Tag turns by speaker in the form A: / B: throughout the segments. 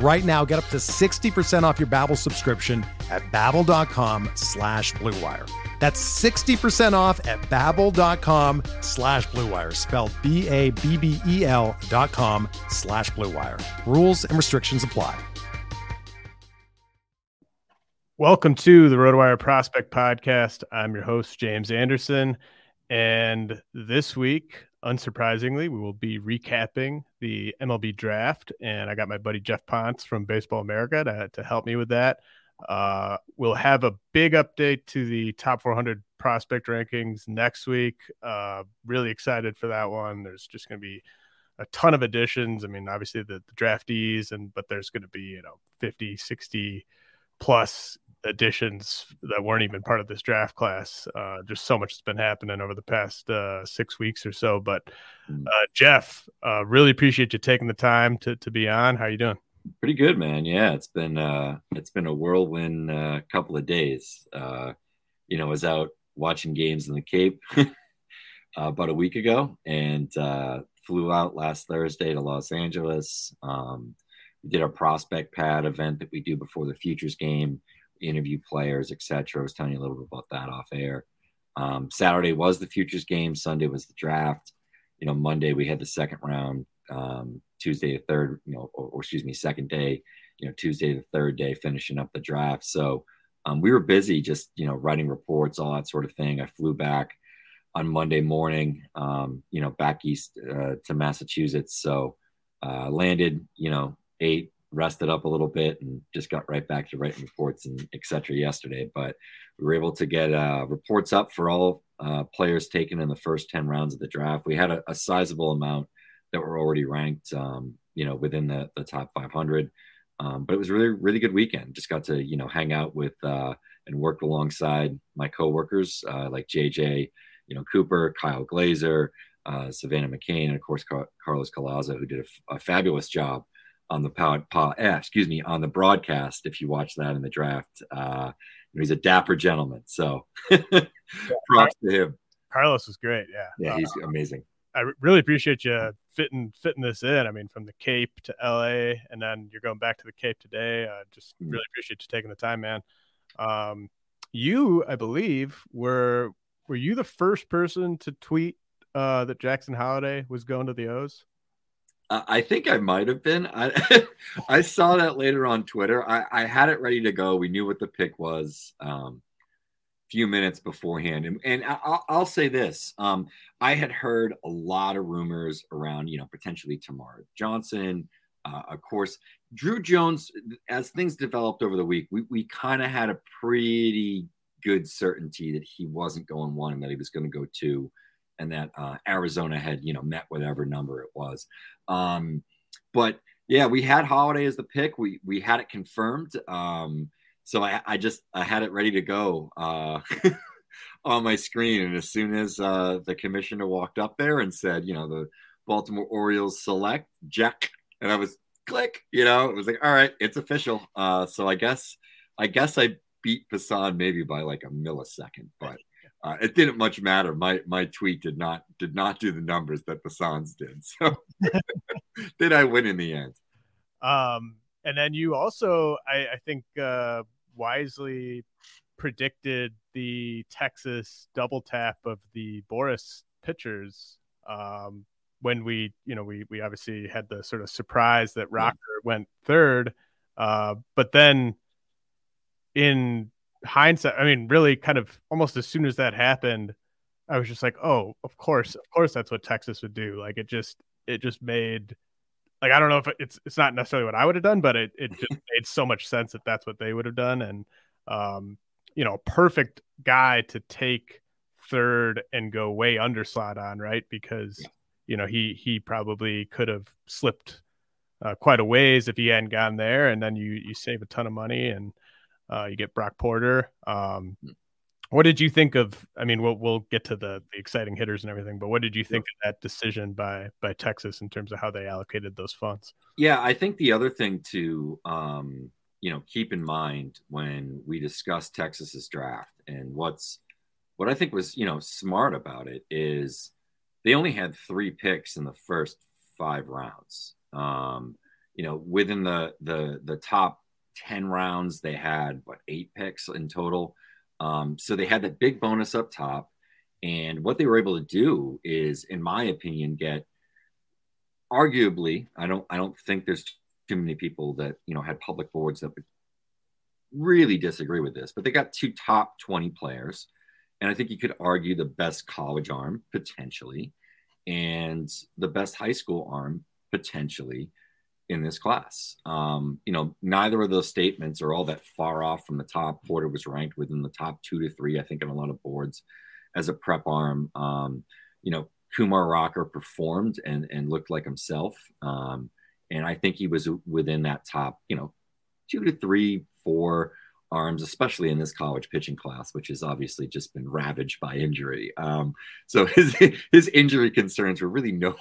A: Right now, get up to 60% off your Babbel subscription at babbel.com slash bluewire. That's 60% off at babbel.com slash bluewire, spelled B-A-B-B-E-L dot com slash bluewire. Rules and restrictions apply.
B: Welcome to the RotoWire Prospect Podcast. I'm your host, James Anderson. And this week, unsurprisingly, we will be recapping the MLB draft. And I got my buddy Geoff Pontes from Baseball America to, to help me with that. Uh, we'll have a big update to the top 400 prospect rankings next week. Uh, really excited for that one. There's just going to be a ton of additions. I mean, obviously the, the draftees, and but there's going to be you know 50, 60 plus additions that weren't even part of this draft class. Uh, just so much has been happening over the past uh, six weeks or so. But mm. uh, Jeff, uh, really appreciate you taking the time to to be on. How are you doing?
C: Pretty good, man. Yeah, it's been uh, it's been a whirlwind uh, couple of days. Uh, you know, I was out watching games in the Cape uh, about a week ago, and uh, flew out last Thursday to Los Angeles. Um, we did a prospect pad event that we do before the futures game, interview players, etc. I was telling you a little bit about that off air. Um, Saturday was the futures game. Sunday was the draft. You know, Monday we had the second round. Um, Tuesday the third, you know, or, or, excuse me, second day, you know, Tuesday the third day, finishing up the draft. So um, we were busy, just you know, writing reports, all that sort of thing. I flew back on Monday morning, um, you know, back east uh, to Massachusetts. So uh, landed, you know, ate, rested up a little bit, and just got right back to writing reports and etc. yesterday. But we were able to get uh, reports up for all uh, players taken in the first ten rounds of the draft. We had a, a sizable amount that were already ranked, um, you know, within the, the top 500. Um, but it was really, really good weekend. Just got to, you know, hang out with uh, and work alongside my coworkers uh, like JJ, you know, Cooper, Kyle Glaser, uh, Savannah McCann, and of course Car- Carlos Collazo, who did a, a fabulous job on the pod, pod eh, excuse me, on the broadcast. If you watch that in the draft, uh, he's a dapper gentleman. So props to him.
B: Carlos was great. Yeah,
C: yeah, he's amazing.
B: I really appreciate you fitting fitting this in. I mean, from the Cape to LA, and then you're going back to the Cape today. I just mm-hmm. really appreciate you taking the time, man. Um, you, I believe, were were you the first person to tweet uh, that Jackson Holliday was going to the O's?
C: I think I might have been. I I saw that later on Twitter. I, I had it ready to go. We knew what the pick was. Um, few minutes beforehand. And, and I'll, I'll, say this: um, I had heard a lot of rumors around, you know, potentially Termarr Johnson. Uh, of course, Drew Jones. As things developed over the week, we we kind of had a pretty good certainty that he wasn't going one and that he was going to go two, and that uh, Arizona had you know met whatever number it was. Um, but yeah, we had Holliday as the pick. We we had it confirmed. Um, so I, I just I had it ready to go uh, on my screen, and as soon as uh, the commissioner walked up there and said, you know, the Baltimore Orioles select Jack, and I was click, you know, it was like, all right, it's official. Uh, so I guess I guess I beat Passan maybe by like a millisecond, but uh, it didn't much matter. My my tweet did not did not do the numbers that Passan's did. So did I win in the end?
B: Um, and then you also, I, I think, uh, wisely predicted the Texas double tap of the Boras pitchers um, when we, you know, we we obviously had the sort of surprise that Rocker went third, uh, but then in hindsight, I mean, really, kind of almost as soon as that happened, I was just like, oh, of course, of course, that's what Texas would do. Like it just, it just made, like I don't know if it's it's not necessarily what I would have done, but it it just made so much sense that that's what they would have done, and um, you know, perfect guy to take third and go way under slot on, right? Because you know he he probably could have slipped uh, quite a ways if he hadn't gone there, and then you you save a ton of money and uh, you get Brock Porter. Um, hmm. what did you think of? I mean, we'll we'll get to the, the exciting hitters and everything, but what did you think yeah. of that decision by by Texas in terms of how they allocated those funds?
C: Yeah, I think the other thing to um, you know keep in mind when we discuss Texas's draft and what's what I think was you know smart about it is they only had three picks in the first five rounds. Um, you know, within the the the top ten rounds, they had what eight picks in total. Um, so they had that big bonus up top, and what they were able to do is, in my opinion, get arguably. I don't I don't think there's too many people that you know had public boards that would really disagree with this, but they got two top twenty players and I think you could argue the best college arm potentially, and the best high school arm potentially in this class. Um, you know, neither of those statements are all that far off from the top. Porter was ranked within the top two to three, I think, in a lot of boards as a prep arm. Um, you know, Kumar Rocker performed and and looked like himself, um, and I think he was within that top, you know, two to three, four arms, especially in this college pitching class, which has obviously just been ravaged by injury. Um, so his his injury concerns were really no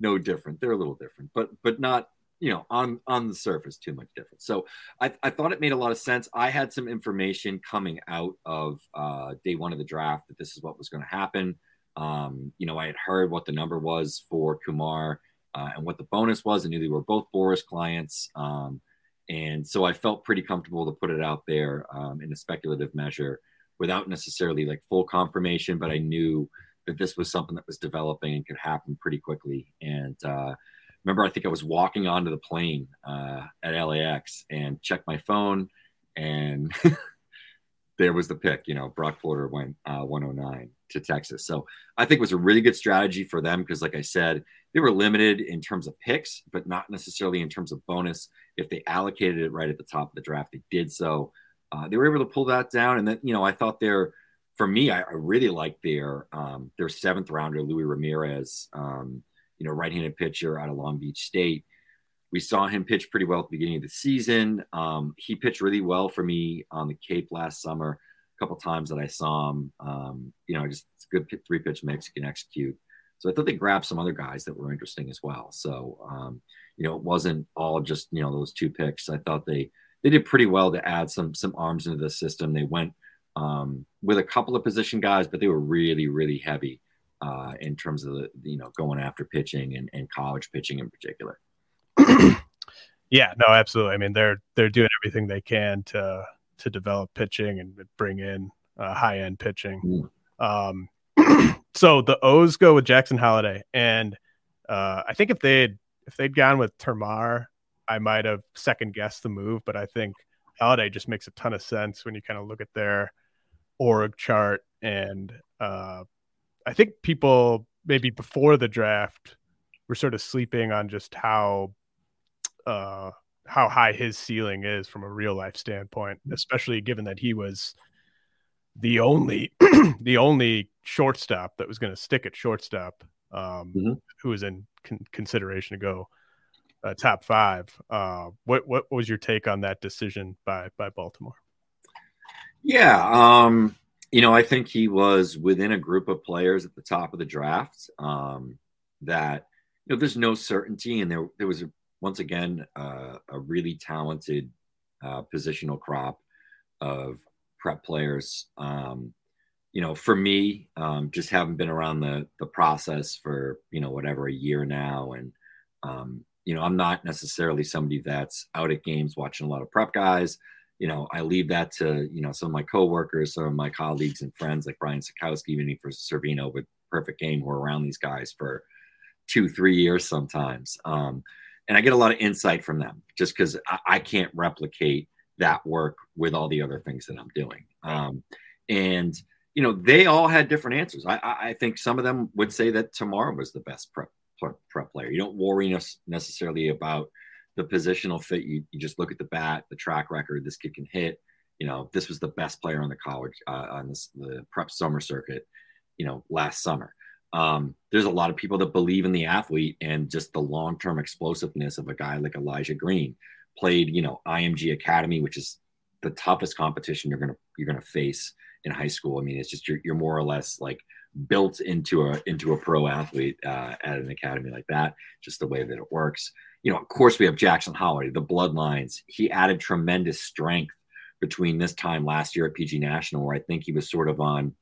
C: no different. They're a little different, but but not you know on on the surface too much different. So I, I thought it made a lot of sense. I had some information coming out of uh, day one of the draft that this is what was going to happen. Um, you know, I had heard what the number was for Kumar uh, and what the bonus was. I knew they were both Boras clients. Um, and so I felt pretty comfortable to put it out there um, in a speculative measure without necessarily like full confirmation, but I knew that this was something that was developing and could happen pretty quickly. And uh, remember, I think I was walking onto the plane uh, at LAX and checked my phone, and there was the pick. You know, Brock Porter went uh, 109 to Texas. So I think it was a really good strategy for them because, like I said, they were limited in terms of picks, but not necessarily in terms of bonus. If they allocated it right at the top of the draft, they did so. Uh, they were able to pull that down, and then you know I thought their, for me, I, I really liked their um, their seventh rounder, Louis Ramirez, um, you know, right-handed pitcher out of Long Beach State. We saw him pitch pretty well at the beginning of the season. Um, he pitched really well for me on the Cape last summer A couple times that I saw him. Um, you know, just good three pitch mix, he can execute. So I thought they grabbed some other guys that were interesting as well. So um, you know, it wasn't all just you know those two picks. I thought they they did pretty well to add some some arms into the system. They went um, with a couple of position guys, but they were really really heavy uh, in terms of the you know going after pitching and, and college pitching in particular.
B: yeah, no, absolutely. I mean, they're they're doing everything they can to to develop pitching and bring in uh, high end pitching. Mm. Um, so the O's go with Jackson Holliday, and uh, I think if they'd if they'd gone with Termarr, I might have second guessed the move, but I think Holliday just makes a ton of sense when you kind of look at their org chart, and uh, I think people maybe before the draft were sort of sleeping on just how uh, how high his ceiling is from a real life standpoint, especially given that he was the only the only shortstop that was going to stick at shortstop, um, mm-hmm. who was in con- consideration to go uh, top five. Uh, what what was your take on that decision by by Baltimore?
C: Yeah, um, you know, I think he was within a group of players at the top of the draft um, that you know there's no certainty, and there there was a once again uh, a really talented uh, positional crop of prep players. Um, you know, for me, um, just haven't been around the the process for you know whatever a year now, and um, you know, I'm not necessarily somebody that's out at games watching a lot of prep guys. You know, I leave that to you know some of my coworkers, some of my colleagues and friends like Brian Sakowski, even for Cervino with Perfect Game, who are around these guys for two, three years sometimes. Um, and I get a lot of insight from them just because I, I, can't replicate that work with all the other things that I'm doing. Um, and you know, they all had different answers. I, I, I think some of them would say that Termarr was the best prep, prep, prep player. You don't worry necessarily about the positional fit. You, you just look at the bat, the track record. This kid can hit. You know, this was the best player on the college uh, on this, the prep summer circuit. You know, last summer. Um, there's a lot of people that believe in the athlete and just the long-term explosiveness of a guy like Elijah Green. Played, you know, IMG Academy, which is the toughest competition you're gonna you're gonna face in high school. I mean, it's just you're, you're more or less like built into a into a pro athlete uh, at an academy like that. Just the way that it works. You know, of course, we have Jackson Holliday, the bloodlines. He added tremendous strength between this time last year at PG National, where I think he was sort of on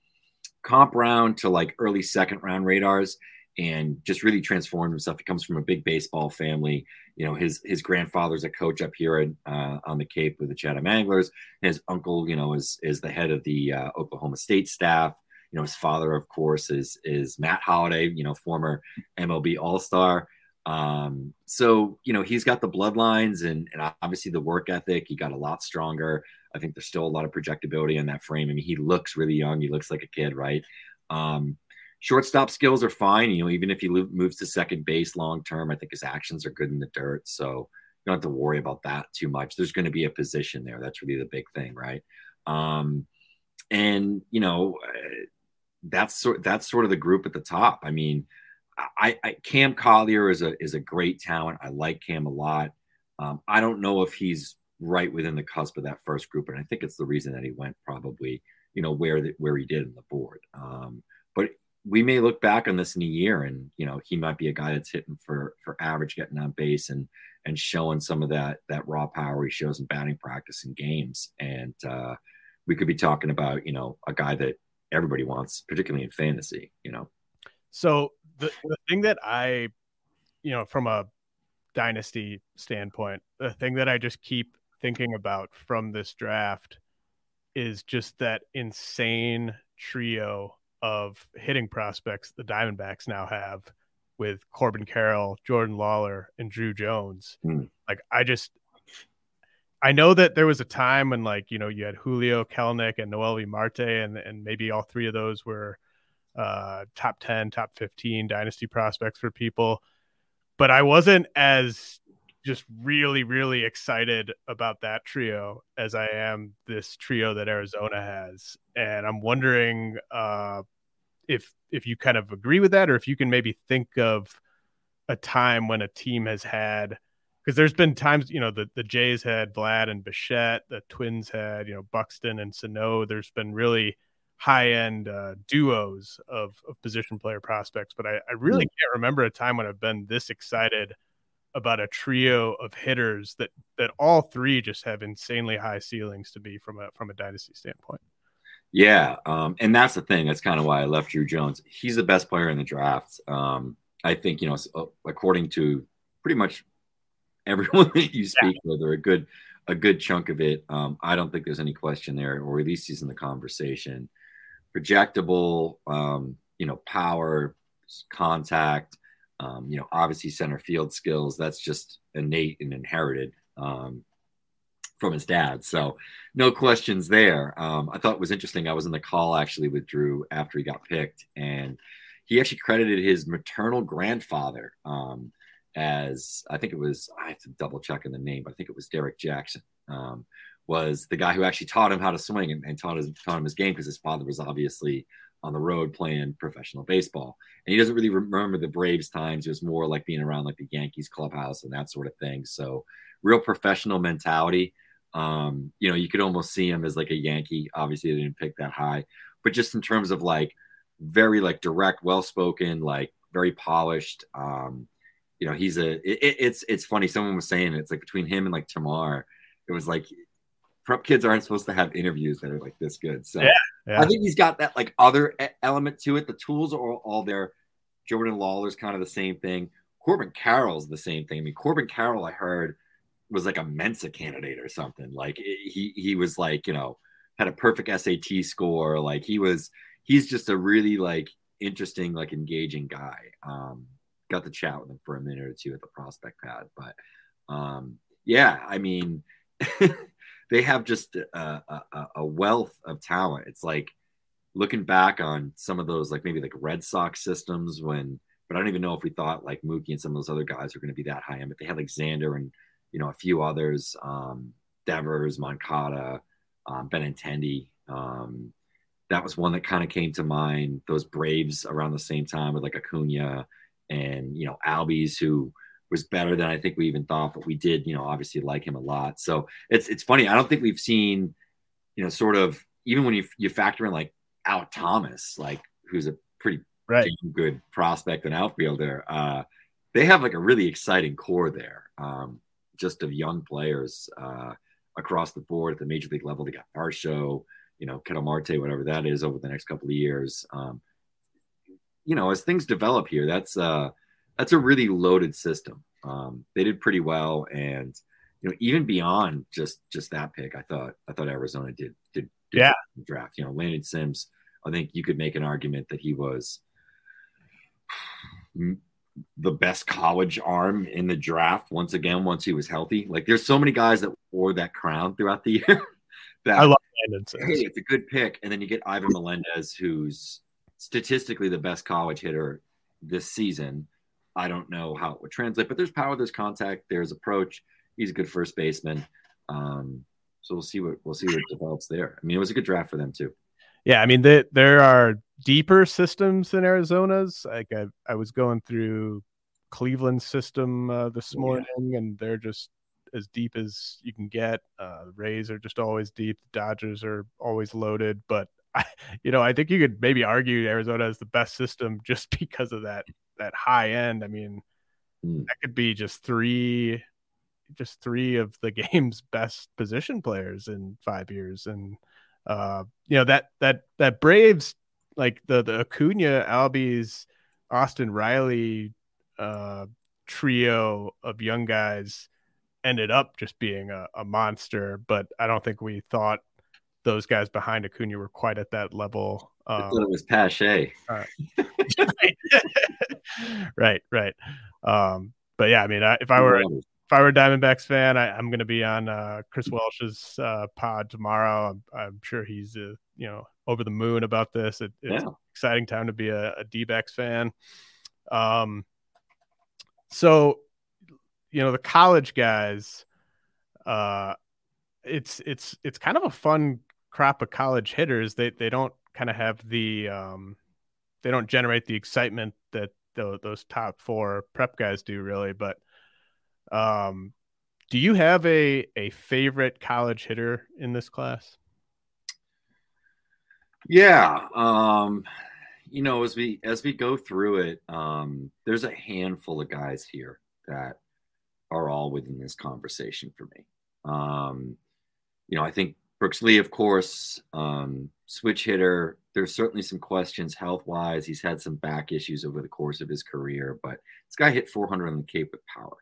C: comp round to like early second round radars and just really transformed himself. He comes from a big baseball family. You know, his his grandfather's a coach up here at, uh, on the Cape with the Chatham Anglers. His uncle, you know, is is the head of the uh, Oklahoma State staff. You know, his father, of course, is is Matt Holliday. You know, former MLB All Star. Um, so you know, he's got the bloodlines and and obviously the work ethic. He got a lot stronger. I think there's still a lot of projectability in that frame. I mean, he looks really young. He looks like a kid, right? Um, shortstop skills are fine. You know, even if he moves to second base long term, I think his actions are good in the dirt. So you don't have to worry about that too much. There's going to be a position there. That's really the big thing, right? Um, and you know, uh, that's sort that's sort of the group at the top. I mean, I, I Cam Collier is a is a great talent. I like Cam a lot. Um, I don't know if he's right within the cusp of that first group, and I think it's the reason that he went probably, you know, where the, where he did in the board. Um, but we may look back on this in a year and you know he might be a guy that's hitting for for average getting on base and and showing some of that that raw power he shows in batting practice and games and uh we could be talking about you know a guy that everybody wants particularly in fantasy you know
B: so the, the thing that i you know from a dynasty standpoint the thing that i just keep thinking about from this draft is just that insane trio of hitting prospects the Diamondbacks now have with Corbin Carroll, Jordan Lawlar, and Drew Jones. Mm. Like I just I know that there was a time when like, you know, you had Julio Kelenic and Noelvi Marte and and maybe all three of those were uh top 10, top 15 dynasty prospects for people. But I wasn't as just really, really excited about that trio as I am this trio that Arizona has. And I'm wondering uh, if if you kind of agree with that, or if you can maybe think of a time when a team has had because there's been times you know the the Jays had Vlad and Bichette, the Twins had you know Buxton and Sano. There's been really high end uh, duos of of position player prospects, but I, I really hmm. can't remember a time when I've been this excited about a trio of hitters that that all three just have insanely high ceilings to be from a from a dynasty standpoint.
C: Yeah, um, and that's the thing. That's kind of why I left Drew Jones. He's the best player in the draft. Um, I think you know, uh, according to pretty much everyone that you speak yeah. with, or a good a good chunk of it. Um, I don't think there's any question there, or at least he's in the conversation. Projectable, um, you know, power, contact, um, you know, obviously center field skills. That's just innate and inherited. Um, from his dad. So no questions there. Um, I thought it was interesting. I was in the call actually with Drew after he got picked, and he actually credited his maternal grandfather um, as I think it was. I have to double check in the name, but I think it was Derek Jackson. Um, was the guy who actually taught him how to swing and, and taught, his, taught him his game because his father was obviously on the road playing professional baseball. And he doesn't really remember the Braves times. It was more like being around like the Yankees clubhouse and that sort of thing. So real professional mentality. Um, you know, you could almost see him as like a Yankee. Obviously, they didn't pick that high, but just in terms of like very like direct, well spoken, like very polished. Um, you know, he's a. It, it's it's funny. Someone was saying it's like between him and like Termarr, it was like prep kids aren't supposed to have interviews that are like this good. So
B: yeah, yeah.
C: I think he's got that like other element to it. The tools are all there. Jordan Lawlar's kind of the same thing. Corbin Carroll's the same thing. I mean, Corbin Carroll, I heard was like a Mensa candidate or something. Like he he was like you know had a perfect SAT score. Like he was he's just a really like interesting like engaging guy. Um, got to chat with him for a minute or two at the prospect pad, but um, yeah, I mean. they have just a, a, a, wealth of talent. It's like looking back on some of those, like maybe like Red Sox systems when, but I don't even know if we thought like Mookie and some of those other guys were going to be that high end, but they had like Xander and, you know, a few others, um, Devers, Moncada, um, Benintendi. Um, that was one that kind of came to mind. Those Braves around the same time with like Acuna and, you know, Albies who, was better than I think we even thought, but we did, you know, obviously like him a lot. So it's it's funny. I don't think we've seen, you know, sort of even when you you factor in like Alek Thomas, like who's a pretty right. good prospect and outfielder. Uh, they have like a really exciting core there, um, just of young players uh, across the board at the major league level. They got Varsho, you know, Ketel Marte, whatever that is, over the next couple of years. Um, you know, as things develop here, that's uh, that's a really loaded system. Um, they did pretty well, and you know, even beyond just just that pick, I thought I thought Arizona did did, did
B: yeah
C: draft. You know, Landon Sims. I think you could make an argument that he was the best college arm in the draft once again once he was healthy. Like there's so many guys that wore that crown throughout the year.
B: that, I love Landon
C: Sims. Hey, it's a good pick, and then you get Ivan Melendez, who's statistically the best college hitter this season. I don't know how it would translate, but there's power, there's contact, there's approach. He's a good first baseman. Um, so we'll see what we'll see what develops there. I mean, it was a good draft for them too.
B: Yeah, I mean, they, there are deeper systems in Arizona's. Like I, I was going through Cleveland's system uh, this morning, yeah. and they're just as deep as you can get. Uh, the Rays are just always deep. The Dodgers are always loaded, but I, you know, I think you could maybe argue Arizona is the best system just because of that that high end. I mean, mm. that could be just three, just three of the game's best position players in five years, and uh, you know that that that Braves like the the Acuna, Albies, Austin Riley uh, trio of young guys ended up just being a, a monster. But I don't think we thought those guys behind Acuna were quite at that level.
C: Um, I thought it was Pache.
B: Uh, right, right. Um, but yeah, I mean, I, if I were if I were a Diamondbacks fan, I, am going to be on uh, Chris Welsh's uh, pod tomorrow. I'm, I'm sure he's uh, you know over the moon about this. It, it's yeah. an exciting time to be a, a D-backs fan. Um, so you know the college guys, uh, it's it's it's kind of a fun crop of college hitters. They they don't kind of have the um, they don't generate the excitement that the, those top four prep guys do really. But um, do you have a a favorite college hitter in this class?
C: Yeah, um, you know, as we as we go through it, um, there's a handful of guys here that are all within this conversation for me. Um, you know, I think Brooks Lee, of course, um, switch hitter. There's certainly some questions health wise. He's had some back issues over the course of his career, but this guy hit 400 on the Cape with power.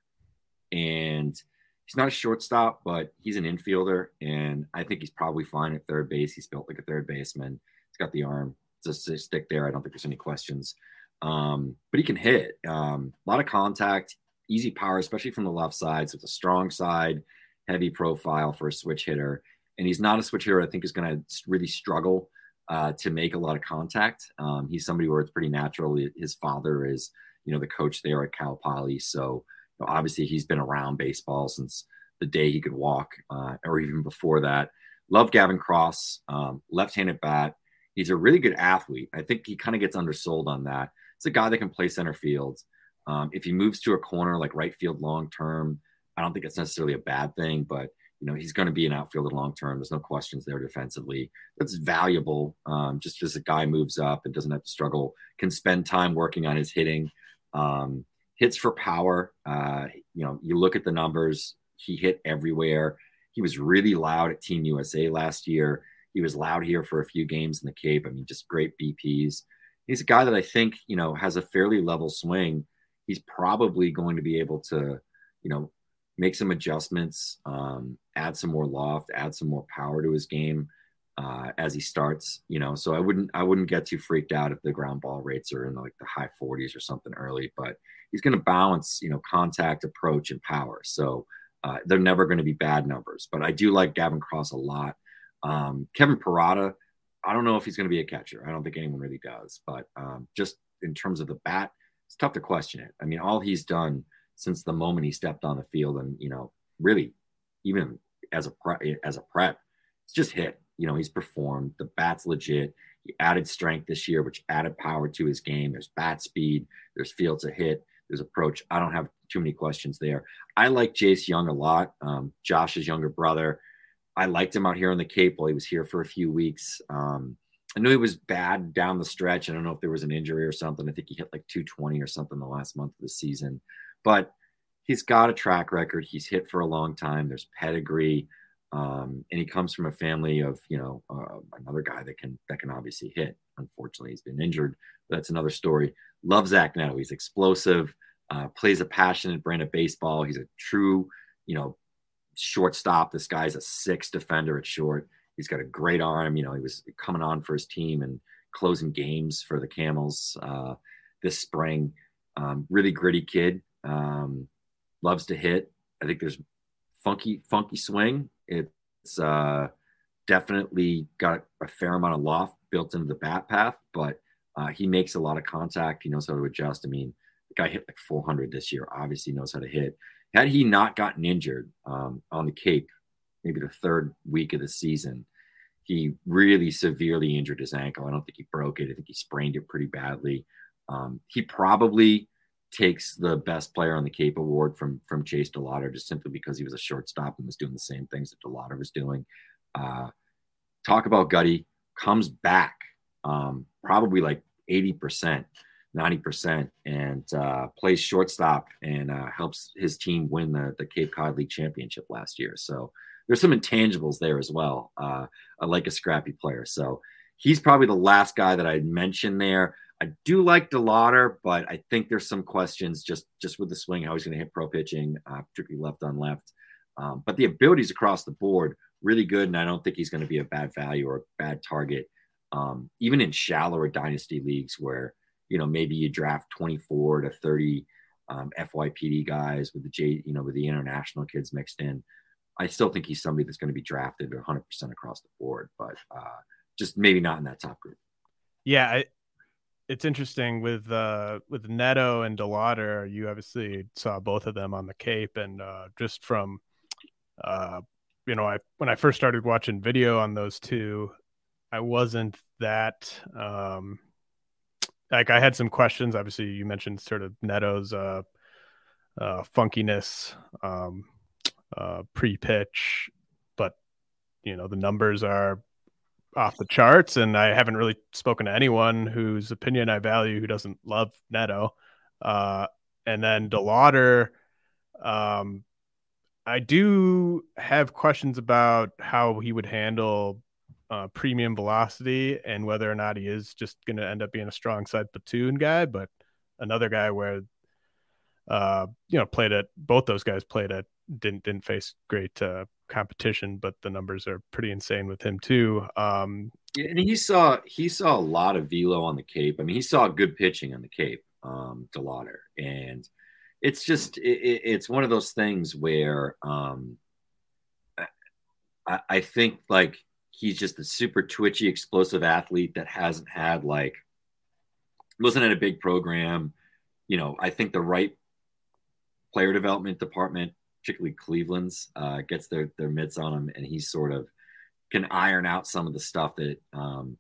C: And he's not a shortstop, but he's an infielder. And I think he's probably fine at third base. He's built like a third baseman. He's got the arm to stick there. I don't think there's any questions. Um, but he can hit. Um, a lot of contact, easy power, especially from the left side. So it's a strong side, heavy profile for a switch hitter and he's not a switch hitter. I think is going to really struggle uh, to make a lot of contact. Um, he's somebody where it's pretty natural. His father is, you know, the coach there at Cal Poly, so you know, obviously he's been around baseball since the day he could walk, uh, or even before that. Love Gavin Cross, um, left-handed bat. He's a really good athlete. I think he kind of gets undersold on that. It's a guy that can play center field. Um, if he moves to a corner like right field long term, I don't think it's necessarily a bad thing, but you know, he's going to be an outfielder long term. There's no questions there defensively. That's valuable. Um, just as a guy moves up and doesn't have to struggle, can spend time working on his hitting. Um, hits for power. Uh, you know, you look at the numbers. He hit everywhere. He was really loud at Team USA last year. He was loud here for a few games in the Cape. I mean, just great BPs. He's a guy that I think you know has a fairly level swing. He's probably going to be able to, you know, make some adjustments, um, add some more loft, add some more power to his game uh, as he starts. You know, so I wouldn't I wouldn't get too freaked out if the ground ball rates are in like the high 40s or something early. But he's going to balance, you know, contact, approach, and power. So uh, they're never going to be bad numbers. But I do like Gavin Cross a lot. Um, Kevin Parada, I don't know if he's going to be a catcher. I don't think anyone really does. But um, just in terms of the bat, it's tough to question it. I mean, all he's done since the moment he stepped on the field, and you know, really, even as a as a prep, it's just hit. You know, he's performed. The bat's legit. He added strength this year, which added power to his game. There's bat speed. There's field to hit. There's approach. I don't have too many questions there. I like Jace Jung a lot. Um, Josh's younger brother. I liked him out here on the Cape while he was here for a few weeks. Um, I knew he was bad down the stretch. I don't know if there was an injury or something. I think he hit like 220 or something the last month of the season, but he's got a track record. He's hit for a long time. There's pedigree, um, and he comes from a family of you know uh, another guy that can that can obviously hit. Unfortunately, he's been injured. that's another story. Love Zach Neto. He's explosive. Uh, plays a passionate brand of baseball. He's a true, you know, shortstop. This guy's a six defender at short. He's got a great arm. You know, he was coming on for his team and closing games for the Camels uh, this spring. Um, really gritty kid. Um, loves to hit. I think there's funky, funky swing. It's uh, definitely got a fair amount of loft built into the bat path, but uh, he makes a lot of contact. He knows how to adjust. I mean, the guy hit like 400 this year. Obviously, knows how to hit. Had he not gotten injured um, on the Cape, maybe the third week of the season, he really severely injured his ankle. I don't think he broke it. I think he sprained it pretty badly. Um, he probably takes the best player on the Cape award from from Chase DeLauter just simply because he was a shortstop and was doing the same things that DeLauter was doing. Uh, talk about Gutty comes back um, probably like 80%, 90%, and uh, plays shortstop and uh, helps his team win the, the Cape Cod League Championship last year. So there's some intangibles there as well. Uh, I like a scrappy player. So he's probably the last guy that I'd mention there. I do like DeLauter, but I think there's some questions just just with the swing, how he's going to hit pro pitching, uh, particularly left on left. Um, but the abilities across the board really good, and I don't think he's going to be a bad value or a bad target. Um, even in shallower dynasty leagues where you know maybe you draft 24 to 30 um, FYPD guys with the J, you know, with the international kids mixed in. I still think he's somebody that's going to be drafted 100% across the board, but uh, just maybe not in that top group.
B: Yeah, I, it's interesting with uh, with Neto and DeLauter. You obviously saw both of them on the Cape, and uh, just from uh, you know, I when I first started watching video on those two, I wasn't that um, like I had some questions. Obviously, you mentioned sort of Neto's uh, uh, funkiness, um, uh, pre-pitch, but you know the numbers are off the charts, and I haven't really spoken to anyone whose opinion I value who doesn't love Neto. Uh, and then DeLauter, um, I do have questions about how he would handle uh, premium velocity and whether or not he is just going to end up being a strong side platoon guy, but another guy where, uh, you know, played at both those guys played at didn't didn't face great uh, competition, but the numbers are pretty insane with him too. Um,
C: and he saw he saw a lot of velo on the Cape. I mean, he saw good pitching on the Cape, um, DeLauter, and it's just it, it's one of those things where um, I, I think like he's just a super twitchy, explosive athlete that hasn't had like wasn't in a big program. You know, I think the right player development department particularly Cleveland's, uh, gets their their mitts on him, and he sort of can iron out some of the stuff that um,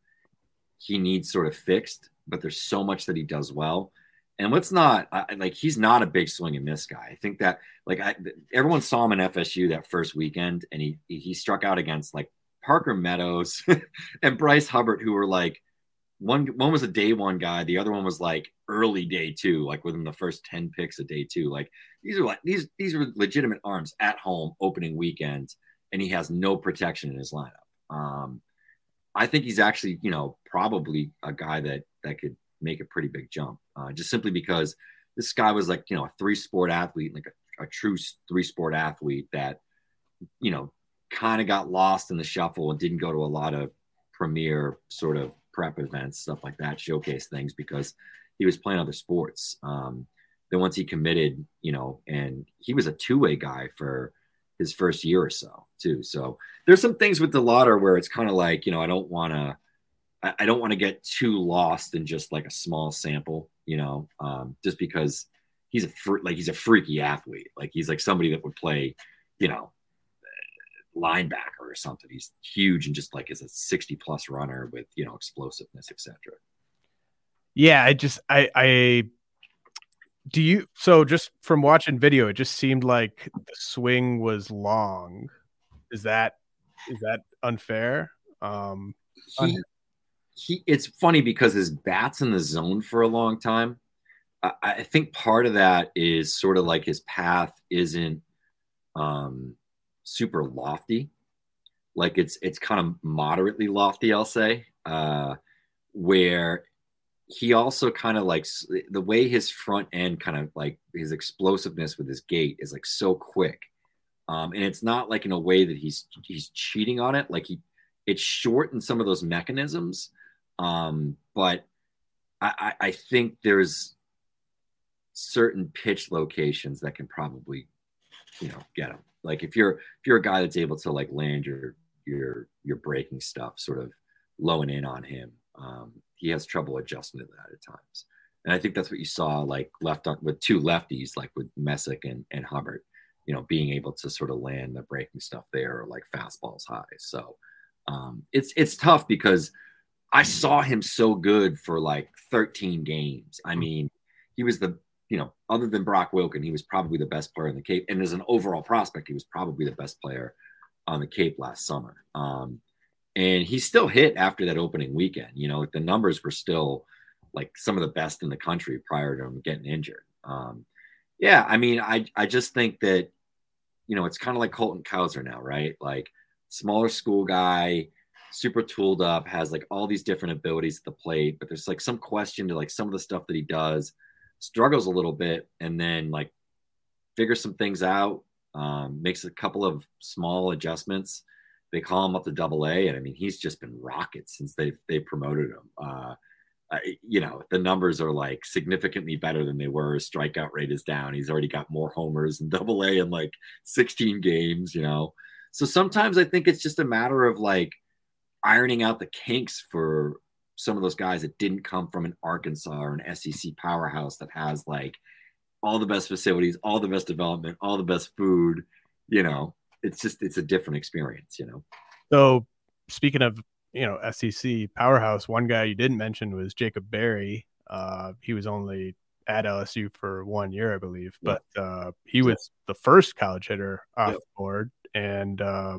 C: he needs sort of fixed. But there's so much that he does well. And let's not I, like he's not a big swing and miss guy. I think that like I, everyone saw him in FSU that first weekend, and he he struck out against like Parker Meadows and Bryce Hubbard, who were like one one was a day one guy, the other one was like early day two, like within the first 10 picks of day two. Like these are like these these are legitimate arms at home opening weekend, and he has no protection in his lineup. Um, I think he's actually, you know, probably a guy that that could make a pretty big jump, uh, just simply because this guy was like, you know, a three sport athlete, like a, a true three sport athlete that, you know, kind of got lost in the shuffle and didn't go to a lot of premier sort of prep events, stuff like that, showcase things because he was playing other sports. Um, then once he committed, you know, and he was a two way guy for his first year or so too. So there's some things with DeLauter where it's kind of like, you know, I don't want to I, I don't want to get too lost in just like a small sample, you know, um, just because he's a fr- like he's a freaky athlete. Like he's like somebody that would play, you know, linebacker or something. He's huge and just like is a 60 plus runner with, you know, explosiveness, etc.
B: Yeah, I just I I do you so just from watching video, it just seemed like the swing was long. Is that is that unfair? Um
C: he, he it's funny because his bat's in the zone for a long time. I, I think part of that is sort of like his path isn't um super lofty. Like it's it's kind of moderately lofty, I'll say. Uh where he also kind of like the way his front end kind of like his explosiveness with his gait is like so quick. Um, and it's not like in a way that he's he's cheating on it. Like he it's short in some of those mechanisms. Um, but I, I think there's certain pitch locations that can probably, you know, get him. Like if you're if you're a guy that's able to like land your your your breaking stuff sort of low and in on him, um, he has trouble adjusting to that at times. And I think that's what you saw like left on with two lefties, like with Messick and, and Hubbard, you know, being able to sort of land the breaking stuff there or like fastballs high. So um, it's it's tough because I saw him so good for like 13 games. I mean, he was the you know, other than Brock Wilken, he was probably the best player in the Cape. And as an overall prospect, he was probably the best player on the Cape last summer. Um, and he still hit after that opening weekend. You know, the numbers were still like some of the best in the country prior to him getting injured. Um, yeah, I mean, I I just think that you know it's kind of like Colton Cowser now, right? Like smaller school guy, super tooled up, has like all these different abilities at the plate, but there's like some question to like some of the stuff that he does, struggles a little bit, and then like figures some things out, um, makes a couple of small adjustments they call him up to double A, and I mean he's just been rocket since they they promoted him. Uh, you know the numbers are like significantly better than they were. Strikeout rate is down. He's already got more homers in double A in like 16 games. You know, so sometimes I think it's just a matter of like ironing out the kinks for some of those guys that didn't come from an Arkansas or an SEC powerhouse that has like all the best facilities, all the best development, all the best food. You know, it's just it's a different experience, you know.
B: So speaking of you know SEC powerhouse, one guy you didn't mention was Jacob Berry. Uh, he was only at LSU for one year, I believe, yeah. but uh, he was the first college hitter off yeah. the board, and uh,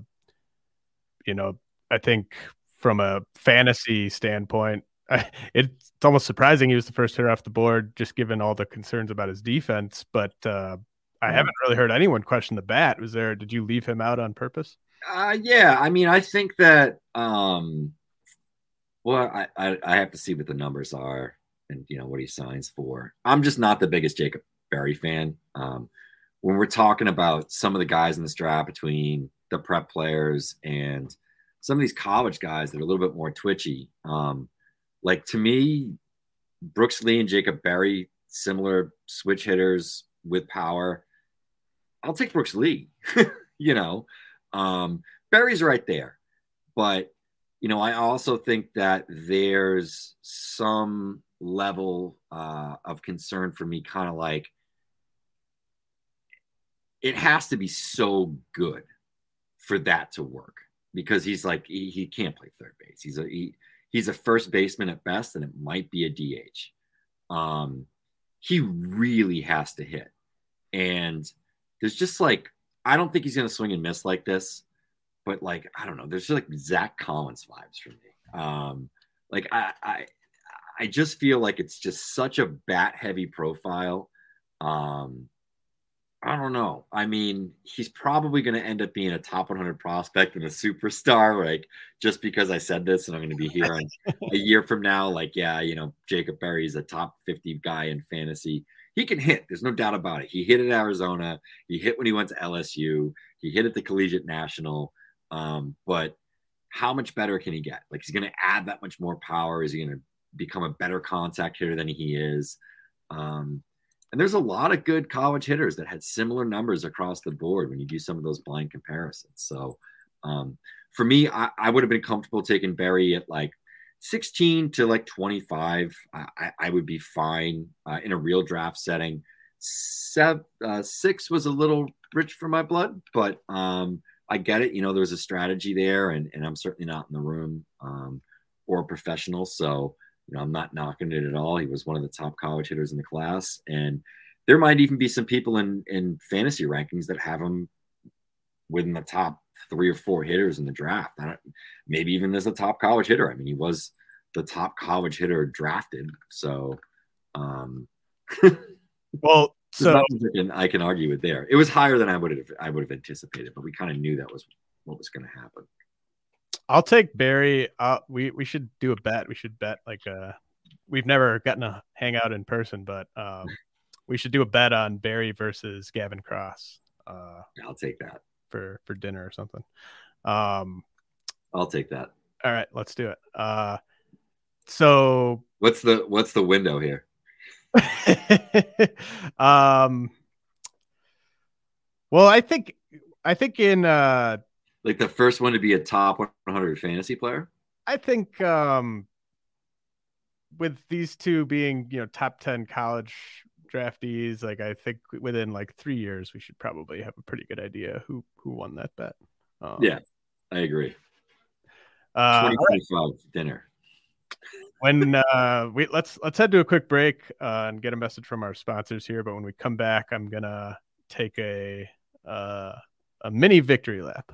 B: you know I think from a fantasy standpoint, it's almost surprising he was the first hitter off the board, just given all the concerns about his defense. But uh, I mm-hmm. haven't really heard anyone question the bat. Was there? Did you leave him out on purpose?
C: Uh, yeah, I mean, I think that. Um, well, I, I, I have to see what the numbers are and you know what he signs for. I'm just not the biggest Jacob Berry fan. Um, when we're talking about some of the guys in this draft between the prep players and some of these college guys that are a little bit more twitchy, um, like to me, Brooks Lee and Jacob Berry, similar switch hitters with power. I'll take Brooks Lee. you know, um, Berry's right there, but you know, I also think that there's some level uh, of concern for me, kind of like it has to be so good for that to work because he's like he, he can't play third base. He's a he, he's a first baseman at best, and it might be a DH. Um, he really has to hit, and there's just like I don't think he's going to swing and miss like this, but like I don't know. There's just like Zach Collins vibes for me. Um, like I, I I just feel like it's just such a bat heavy profile. Um, I don't know. I mean, he's probably going to end up being a top 100 prospect and a superstar, like just because I said this, and I'm going to be here a year from now. Like, yeah, you know, Jacob Berry's a top 50 guy in fantasy he can hit. There's no doubt about it. He hit at Arizona. He hit when he went to LSU. He hit at the Collegiate National. Um, but how much better can he get? Like, he's going to add that much more power. Is he going to become a better contact hitter than he is? Um, and there's a lot of good college hitters that had similar numbers across the board when you do some of those blind comparisons. So um, for me, I, I would have been comfortable taking Berry at like 16 to like 25, I, I would be fine uh, in a real draft setting. Seven, uh, six was a little rich for my blood, but um, I get it. You know, there's a strategy there, and, and I'm certainly not in the room um, or a professional. So, you know, I'm not knocking it at all. He was one of the top college hitters in the class. And there might even be some people in, in fantasy rankings that have him within the top three or four hitters in the draft. maybe even as a top college hitter. I mean, he was the top college hitter drafted. So, um,
B: well, so
C: I can, I can argue with there. It was higher than I would have I would have anticipated, but we kind of knew that was what was going to happen.
B: I'll take Berry. Uh, we we should do a bet. We should bet like uh we've never gotten to hang out in person, but um, we should do a bet on Berry versus Gavin Cross. Uh,
C: I'll take that
B: for for dinner or something. Um,
C: I'll take that.
B: All right, let's do it. Uh, so
C: what's the what's the window here?
B: um, well, I think I think in uh,
C: like the first one to be a top 100 fantasy player.
B: I think um, with these two being you know top 10 college draftees, like I think within like three years we should probably have a pretty good idea who who won that bet.
C: Um, yeah, I agree. Uh, 2025 dinner
B: when uh, we let's let's head to a quick break uh, and get a message from our sponsors here. But when we come back, I'm gonna take a uh, a mini victory lap.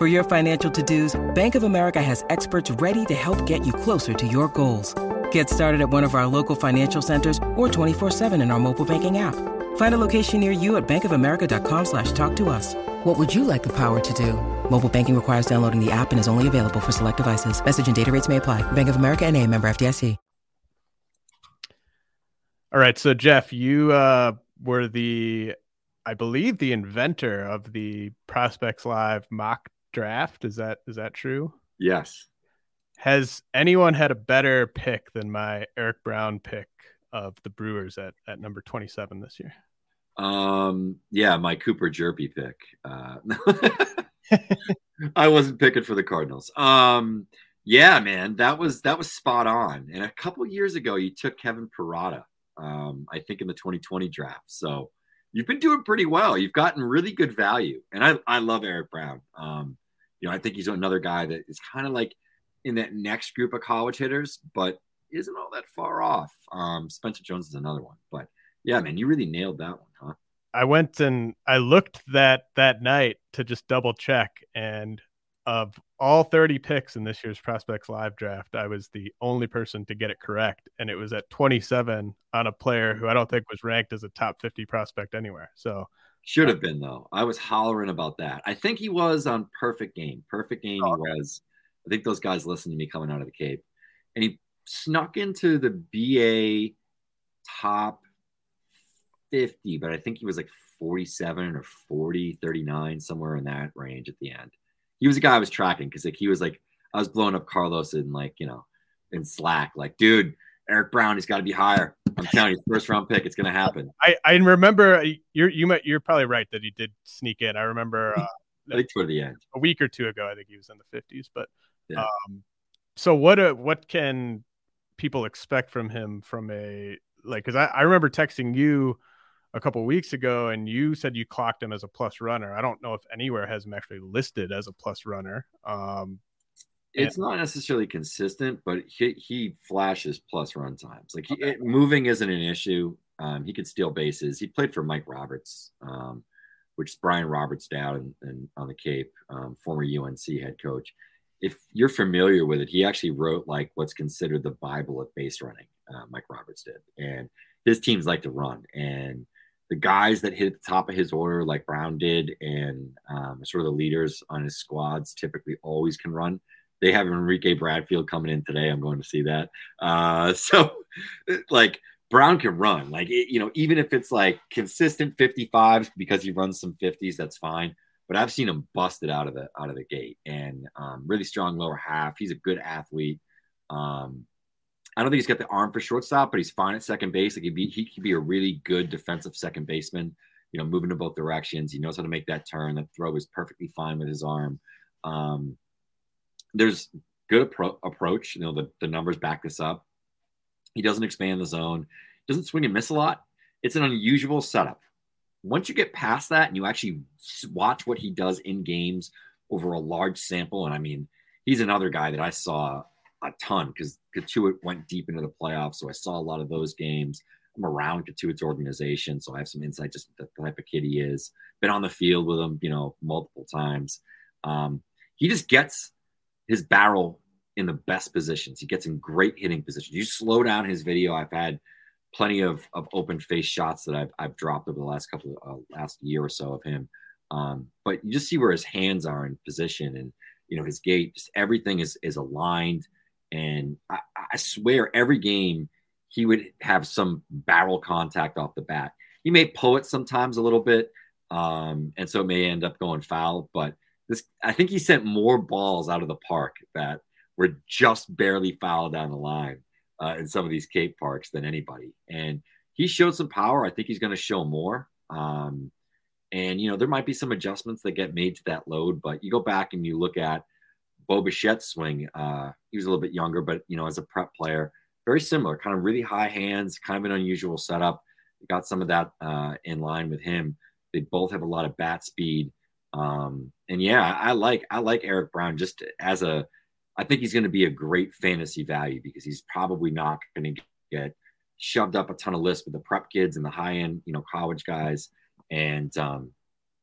D: For your financial to-dos, Bank of America has experts ready to help get you closer to your goals. Get started at one of our local financial centers or 24-7 in our mobile banking app. Find a location near you at bankofamerica.com slash talk to us. What would you like the power to do? Mobile banking requires downloading the app and is only available for select devices. Message and data rates may apply. Bank of America and a member FDIC.
B: All right. So Geoff, you uh, were the, I believe the inventor of the Prospects Live mock draft. Is that is that true?
C: Yes.
B: Has anyone had a better pick than my Eric Brown pick of the Brewers at, at number 27 this year?
C: Um, yeah, my Cooper Hjerpe pick. Uh, I wasn't picking for the Cardinals. Um, Yeah, man, that was that was spot on. And a couple years ago, you took Kevin Parada, um, I think in the 2020 draft. So you've been doing pretty well. You've gotten really good value, and I I love Eric Brown. Um, you know, I think he's another guy that is kind of like in that next group of college hitters, but isn't all that far off. Um, Spencer Jones is another one, but yeah, man, you really nailed that one, huh?
B: I went and I looked that that night to just double check, and of all 30 picks in this year's prospects live draft, I was the only person to get it correct, and it was at 27 on a player who I don't think was ranked as a top 50 prospect anywhere. So
C: should have been though. I was hollering about that. I think he was on Perfect Game. Perfect Game oh, was. I think those guys listened to me coming out of the Cape, and he snuck into the BA top 50, but I think he was like 47 or 40, 39, somewhere in that range at the end. He was a guy I was tracking because like he was like I was blowing up Carlos in like, you know, in Slack, like, dude, Eric Brown, he's got to be higher. I'm telling you, first round pick, it's gonna happen.
B: I, I remember uh, you're you might you're probably right that he did sneak in. I remember uh,
C: I think toward the end.
B: A week or two ago, I think he was in the 50s. But yeah. um, so what uh, what can people expect from him from a like because I, I remember texting you a couple weeks ago and you said you clocked him as a plus runner. I don't know if anywhere has him actually listed as a plus runner. Um,
C: it's and- not necessarily consistent, but he, he flashes plus run times. Like he, it, moving isn't an issue. Um, he could steal bases. He played for Mike Roberts, um, which is Brian Roberts' dad and, and on the Cape, um, former UNC head coach. If you're familiar with it, he actually wrote like what's considered the Bible of base running. Uh, Mike Roberts did, and his teams like to run. And the guys that hit the top of his order, like Brown did, and um, sort of the leaders on his squads, typically always can run. They have Enrique Bradfield coming in today. I'm going to see that. Uh, so, like Brown can run, like it, you know, even if it's like consistent 55s because he runs some 50s, that's fine. But I've seen him busted out of the out of the gate, and um, really strong lower half. He's a good athlete. Um, I don't think he's got the arm for shortstop, but he's fine at second base. Like he'd be, he could be a really good defensive second baseman. You know, moving to both directions. He knows how to make that turn. That throw is perfectly fine with his arm. Um, there's good appro- approach. You know, the, the numbers back this up. He doesn't expand the zone. Doesn't swing and miss a lot. It's an unusual setup. Once you get past that and you actually watch what he does in games over a large sample, and I mean, he's another guy that I saw a ton because Cotuit went deep into the playoffs. So I saw a lot of those games. I'm around Cotuit's organization, so I have some insight just the type of kid he is. Been on the field with him, you know, multiple times. Um, he just gets his barrel in the best positions. He gets in great hitting positions. You slow down his video. I've had plenty of, of open face shots that I've, I've dropped over the last couple of uh, last year or so of him. Um, but you just see where his hands are in position and, you know, his gait, just everything is, is aligned. And I, I swear every game he would have some barrel contact off the bat. He may pull it sometimes a little bit, um, and so it may end up going foul. But this, I think he sent more balls out of the park that were just barely foul down the line uh, in some of these Cape parks than anybody. And he showed some power. I think he's going to show more. Um, and you know there might be some adjustments that get made to that load, but you go back and you look at Bo swing. Uh, he was a little bit younger, but you know, as a prep player, very similar, kind of really high hands, kind of an unusual setup. Got some of that uh, in line with him. They both have a lot of bat speed, um, and yeah, I like I like Eric Brown just as a. I think he's going to be a great fantasy value because he's probably not going to get shoved up a ton of lists with the prep kids and the high end, you know, college guys. And um,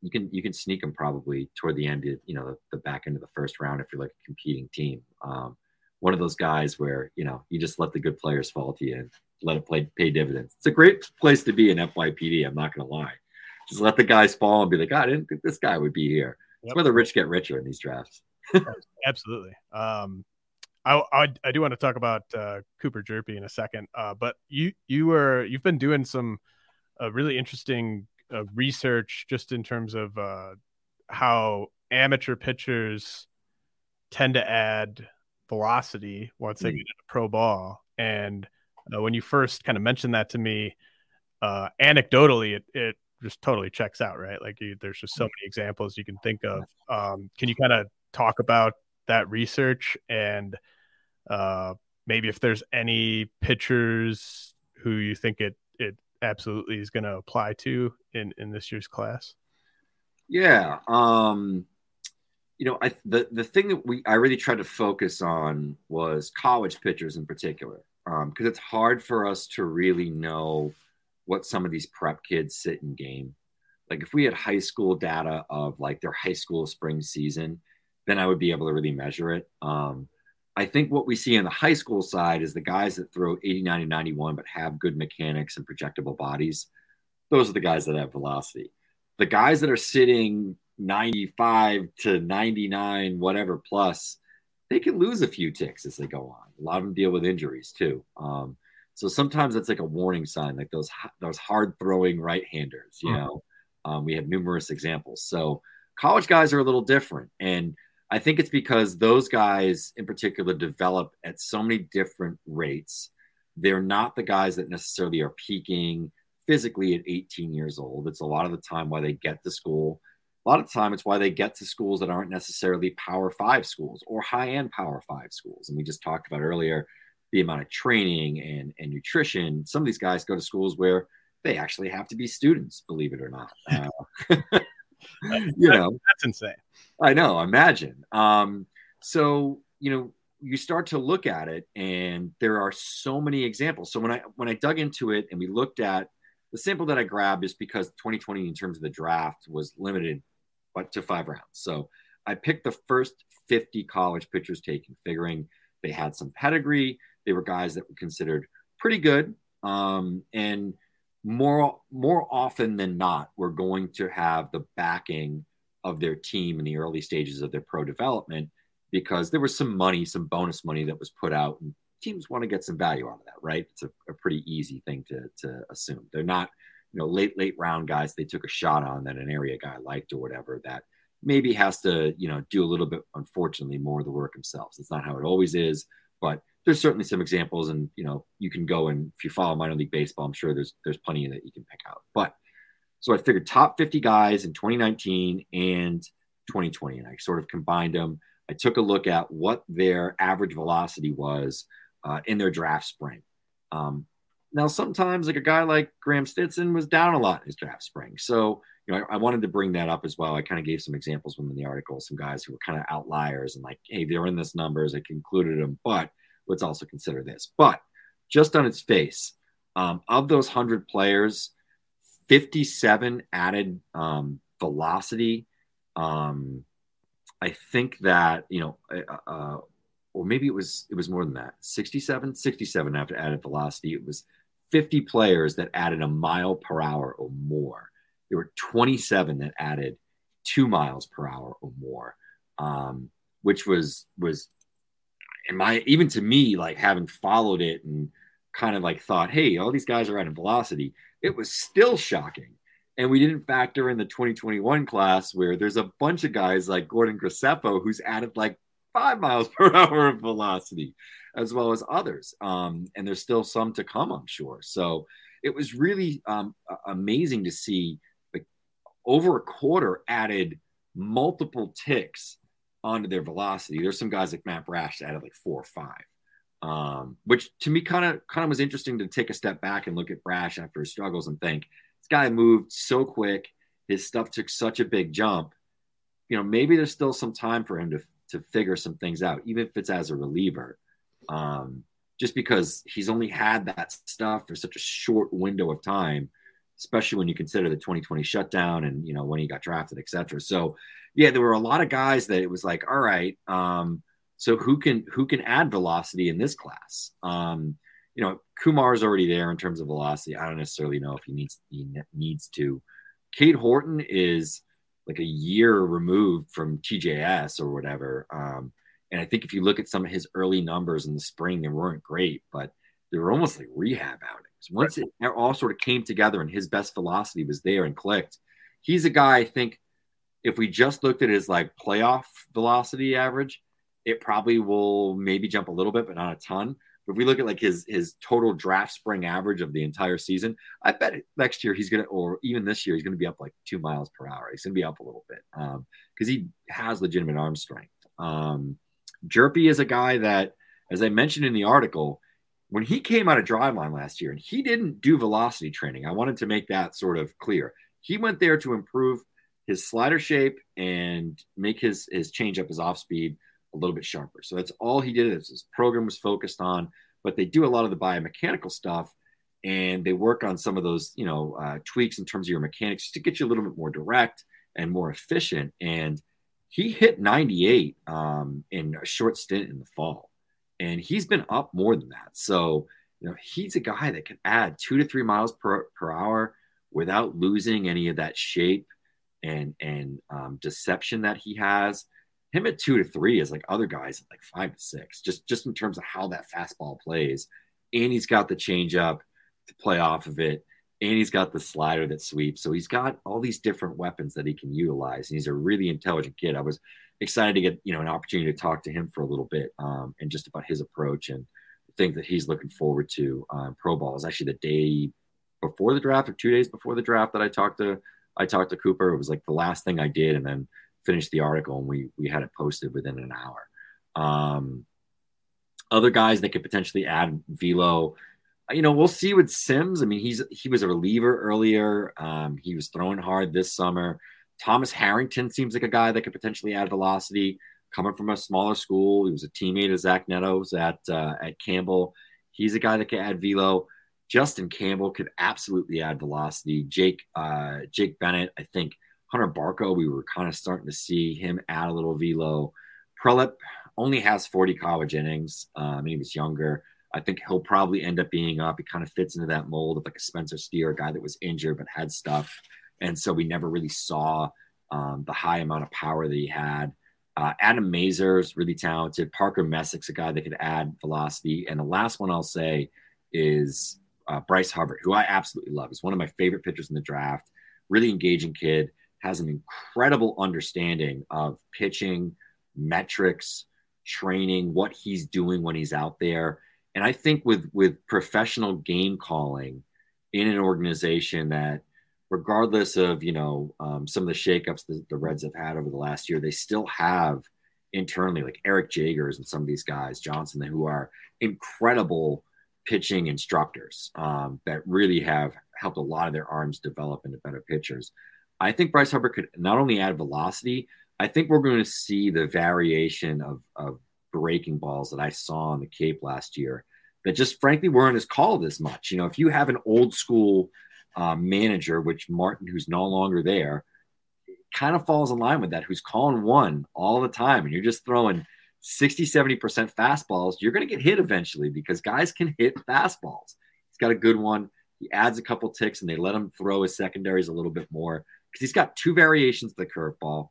C: you can you can sneak them probably toward the end of you know the, the back end of the first round if you're like a competing team. Um, one of those guys where you know you just let the good players fall to you and let it play pay dividends. It's a great place to be in FYPD. I'm not going to lie. Just let the guys fall and be like, God, I didn't think this guy would be here. That's where the rich get richer in these drafts.
B: Absolutely. Um, I, I, I do want to talk about uh, Cooper Hjerpe in a second, uh, but you you were you've been doing some uh, really interesting uh, research just in terms of uh, how amateur pitchers tend to add velocity once they mm. get into pro ball. And uh, when you first kind of mentioned that to me, uh, anecdotally, it, it just totally checks out, right? Like you, there's just so mm. many examples you can think of. Um, can you kind of talk about that research and uh, maybe if there's any pitchers who you think it it absolutely is going to apply to in in this year's class?
C: Yeah, um, you know, I the the thing that we I really tried to focus on was college pitchers in particular, because um, it's hard for us to really know what some of these prep kids sit in game. Like if we had high school data of like their high school spring season, then I would be able to really measure it. Um, I think what we see on the high school side is the guys that throw 89 and 91 but have good mechanics and projectable bodies. Those are the guys that have velocity. The guys that are sitting 95 to 99, whatever plus, they can lose a few ticks as they go on. A lot of them deal with injuries too. Um, so sometimes it's like a warning sign, like those those hard throwing right handers. You mm-hmm. know, um, we have numerous examples. So college guys are a little different, and I think it's because those guys in particular develop at so many different rates. They're not the guys that necessarily are peaking physically at 18 years old. It's a lot of the time why they get to school. A lot of the time, it's why they get to schools that aren't necessarily Power Five schools or high end Power Five schools. And we just talked about earlier the amount of training and, and nutrition. Some of these guys go to schools where they actually have to be students, believe it or not. Uh,
B: you know, that's insane.
C: I know. Imagine. Um, so you know, you start to look at it, and there are so many examples. So when I when I dug into it and we looked at the sample that I grabbed is because 2020 in terms of the draft was limited, but to five rounds. So I picked the first 50 college pitchers taken, figuring they had some pedigree. They were guys that were considered pretty good, um, and more more often than not, we're going to have the backing of their team in the early stages of their pro development because there was some money, some bonus money that was put out, teams want to get some value out of that, right? It's a, a pretty easy thing to to assume. They're not, you know, late late round guys they took a shot on that an area guy liked or whatever that maybe has to, you know, do a little bit, unfortunately, more of the work themselves. It's not how it always is, but there's certainly some examples, and you know, you can go and if you follow minor league baseball, I'm sure there's there's plenty that you can pick out. But so I figured top 50 guys in 2019 and 2020, and I sort of combined them. I took a look at what their average velocity was uh, in their draft spring. Um, now, sometimes like a guy like Graeme Stinson was down a lot in his draft spring, so you know I, I wanted to bring that up as well. I kind of gave some examples in the article, some guys who were kind of outliers and like, hey, they're in this numbers. I concluded them, but let's also consider this. But just on its face, um, of those 100 players, 57 added um, velocity. Um, I think that, you know, uh, uh, or maybe it was it was more than that 67 67 after added velocity it was 50 players that added a mile per hour or more there were 27 that added two miles per hour or more um, which was was in my even to me, like having followed it and kind of like thought, hey, all these guys are adding velocity, it was still shocking. And we didn't factor in the 2021 class where there's a bunch of guys like Gordon Graceffo who's added like five miles per hour of velocity, as well as others. Um, and there's still some to come, I'm sure. So it was really um, amazing to see like over a quarter added multiple ticks onto their velocity. There's some guys like Matt Brash added like four or five, um, which to me kind of kind of was interesting to take a step back and look at Brash after his struggles and think this guy moved so quick, his stuff took such a big jump. You know, maybe there's still some time for him to to figure some things out, even if it's as a reliever. Um, just because he's only had that stuff for such a short window of time, especially when you consider the 2020 shutdown and you know when he got drafted, etc. So yeah, there were a lot of guys that it was like, all right, um, so who can who can add velocity in this class? Um, you know, Kumar's already there in terms of velocity. I don't necessarily know if he needs he needs to. Cade Horton is like a year removed from TJS or whatever. Um, and I think if you look at some of his early numbers in the spring, they weren't great, but they were almost like rehab outings. Once it all sort of came together and his best velocity was there and clicked, he's a guy I think if we just looked at his like playoff velocity average, it probably will maybe jump a little bit, but not a ton. If we look at like his his total draft spring average of the entire season, I bet next year he's gonna, or even this year, he's gonna be up like two miles per hour. He's gonna be up a little bit because um, he has legitimate arm strength. Um, Hjerpe is a guy that, as I mentioned in the article, when he came out of driveline last year and he didn't do velocity training, I wanted to make that sort of clear. He went there to improve his slider shape and make his his changeup, his off speed a little bit sharper. So that's all he did. His program was focused on, but they do a lot of the biomechanical stuff and they work on some of those, you know, uh, tweaks in terms of your mechanics to get you a little bit more direct and more efficient. And he hit 98 um, in a short stint in the fall, and he's been up more than that. So, you know, he's a guy that can add two to three miles per, per hour without losing any of that shape and and um, deception that he has. Him at two to three is like other guys at like five to six, just just in terms of how that fastball plays. And he's got the changeup to play off of it and he's got the slider that sweeps. So he's got all these different weapons that he can utilize, and he's a really intelligent kid. I was excited to get you know an opportunity to talk to him for a little bit um, and just about his approach and things that he's looking forward to. Um, Pro ball is actually the day before the draft or two days before the draft that I talked to I talked to Cooper. It was like the last thing I did, and then finished the article, and we we had it posted within an hour. Um, other guys that could potentially add velo you know, we'll see with Sims. I mean, he's he was a reliever earlier. Um, he was throwing hard this summer. Thomas Harrington seems like a guy that could potentially add velocity. Coming from a smaller school, he was a teammate of Zach Neto's at uh, at Campbell. He's a guy that can add velo. Justin Campbell could absolutely add velocity. Jake uh, Jake Bennett, I think Hunter Barco, we were kind of starting to see him add a little velo. Prielipp only has 40 college innings. Um, and he was younger. I think he'll probably end up being up. He kind of fits into that mold of like a Spencer Steer, a guy that was injured but had stuff. And so we never really saw um, the high amount of power that he had. Uh, Adam Mazur is really talented. Parker Messick's a guy that could add velocity. And the last one I'll say is uh, Bryce Hubbart, who I absolutely love. He's one of my favorite pitchers in the draft. Really engaging kid, has an incredible understanding of pitching, metrics, training, what he's doing when he's out there. And I think with with professional game calling in an organization that, regardless of you know um, some of the shakeups that the Reds have had over the last year, they still have internally like Eric Jagers and some of these guys, Johnson, who are incredible pitching instructors um, that really have helped a lot of their arms develop into better pitchers. I think Bryce Hubbart could not only add velocity, I think we're going to see the variation of, of breaking balls that I saw on the Cape last year that just frankly weren't as called as much. You know, if you have an old school um, manager, which Martin, who's no longer there, kind of falls in line with that, who's calling one all the time, and you're just throwing 60, 70% fastballs, you're going to get hit eventually because guys can hit fastballs. He's got a good one. He adds a couple ticks and they let him throw his secondaries a little bit more because he's got two variations of the curveball.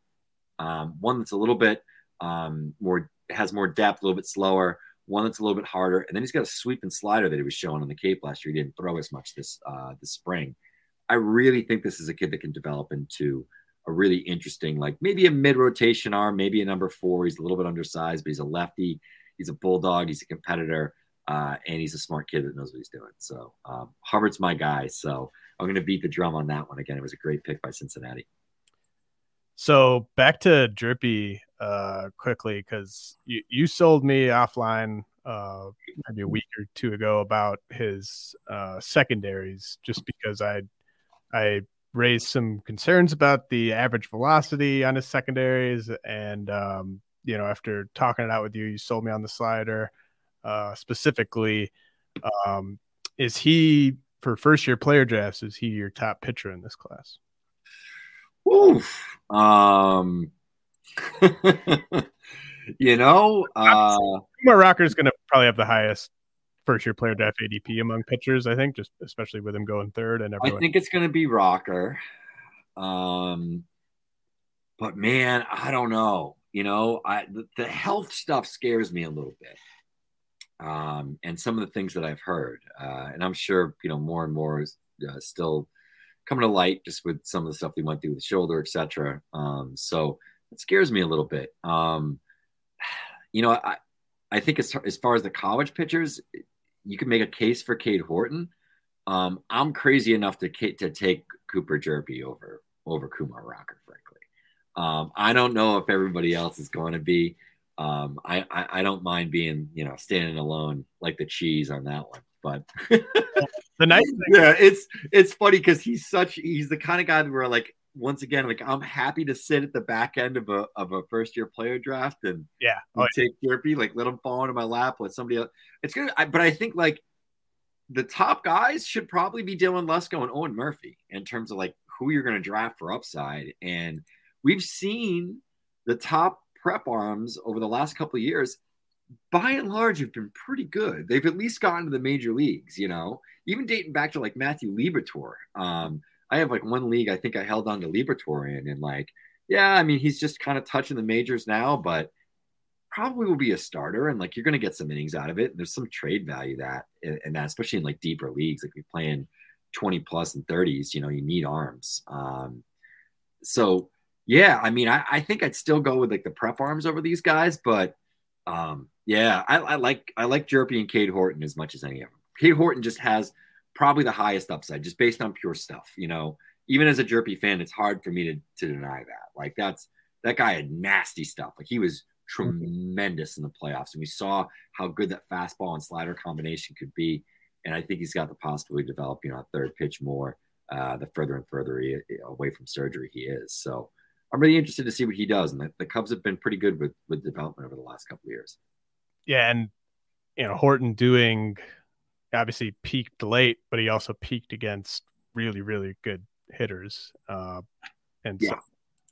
C: Um, one that's a little bit um, more has more depth, a little bit slower. One that's a little bit harder, and then he's got a sweep and slider that he was showing on the Cape last year. He didn't throw as much this uh, this spring. I really think this is a kid that can develop into a really interesting, like maybe a mid rotation arm, maybe a number four. He's a little bit undersized, but he's a lefty. He's a bulldog. He's a competitor, uh, and he's a smart kid that knows what he's doing. So um, Hubbart's my guy. So I'm going to beat the drum on that one again. It was a great pick by Cincinnati.
B: So back to Hjerpe uh, quickly because you, you sold me offline uh, maybe a week or two ago about his uh, secondaries just because I I raised some concerns about the average velocity on his secondaries and um, you know after talking it out with you you sold me on the slider uh, specifically um, is he for first year player drafts is he your top pitcher in this class
C: Oof. Um, you know, uh,
B: Kumar Rocker is going to probably have the highest first year player draft ADP among pitchers. I think, just especially with him going third and everyone.
C: I think it's going to be Rocker. Um, but man, I don't know. You know, I the, the health stuff scares me a little bit. Um, and some of the things that I've heard, uh, and I'm sure you know more and more is uh, still coming to light just with some of the stuff they went through with the shoulder, etc. Um, so it scares me a little bit. Um, you know, I I think as as far as the college pitchers, you can make a case for Cade Horton. Um, I'm crazy enough to to take Cooper Hjerpe over over Kumar Rocker, frankly. Um, I don't know if everybody else is going to be, um, I, I, I don't mind being you know standing alone like the cheese on that one. But
B: the nice thing,
C: yeah, it's it's funny because he's such he's the kind of guy where like once again like I'm happy to sit at the back end of a of a first year player draft and
B: yeah,
C: and
B: oh,
C: take Hjerpe like let him fall into my lap let somebody else. It's good, I, but I think like the top guys should probably be Dylan Lesko and Owen Murphy in terms of like who you're going to draft for upside. And we've seen the top prep arms over the last couple years, by and large, have been pretty good. They've at least gotten to the major leagues, you know, even dating back to like Matthew Liberatore. Um, I have like one league I think I held on to Liberatore in, and like, yeah, I mean, he's just kind of touching the majors now, but probably will be a starter and like you're going to get some innings out of it. And There's some trade value that and that, especially in like deeper leagues, like you're playing 20 plus and 30s, you know, you need arms. Um, so yeah, I mean, I, I think I'd still go with like the prep arms over these guys, but um, yeah, I, I like I like Hjerpe and Cade Horton as much as any of them. Cade Horton just has probably the highest upside just based on pure stuff. You know, even as a Hjerpe fan, it's hard for me to to deny that. Like that's that guy had nasty stuff. Like he was tremendous in the playoffs, and we saw how good that fastball and slider combination could be. And I think he's got the possibility to develop, you know, a third pitch more uh, the further and further he, away from surgery he is. So I'm really interested to see what he does. And the, the Cubs have been pretty good with with development over the last couple of years.
B: Yeah, and you know Horton doing obviously peaked late, but he also peaked against really really good hitters. Uh, and yeah. so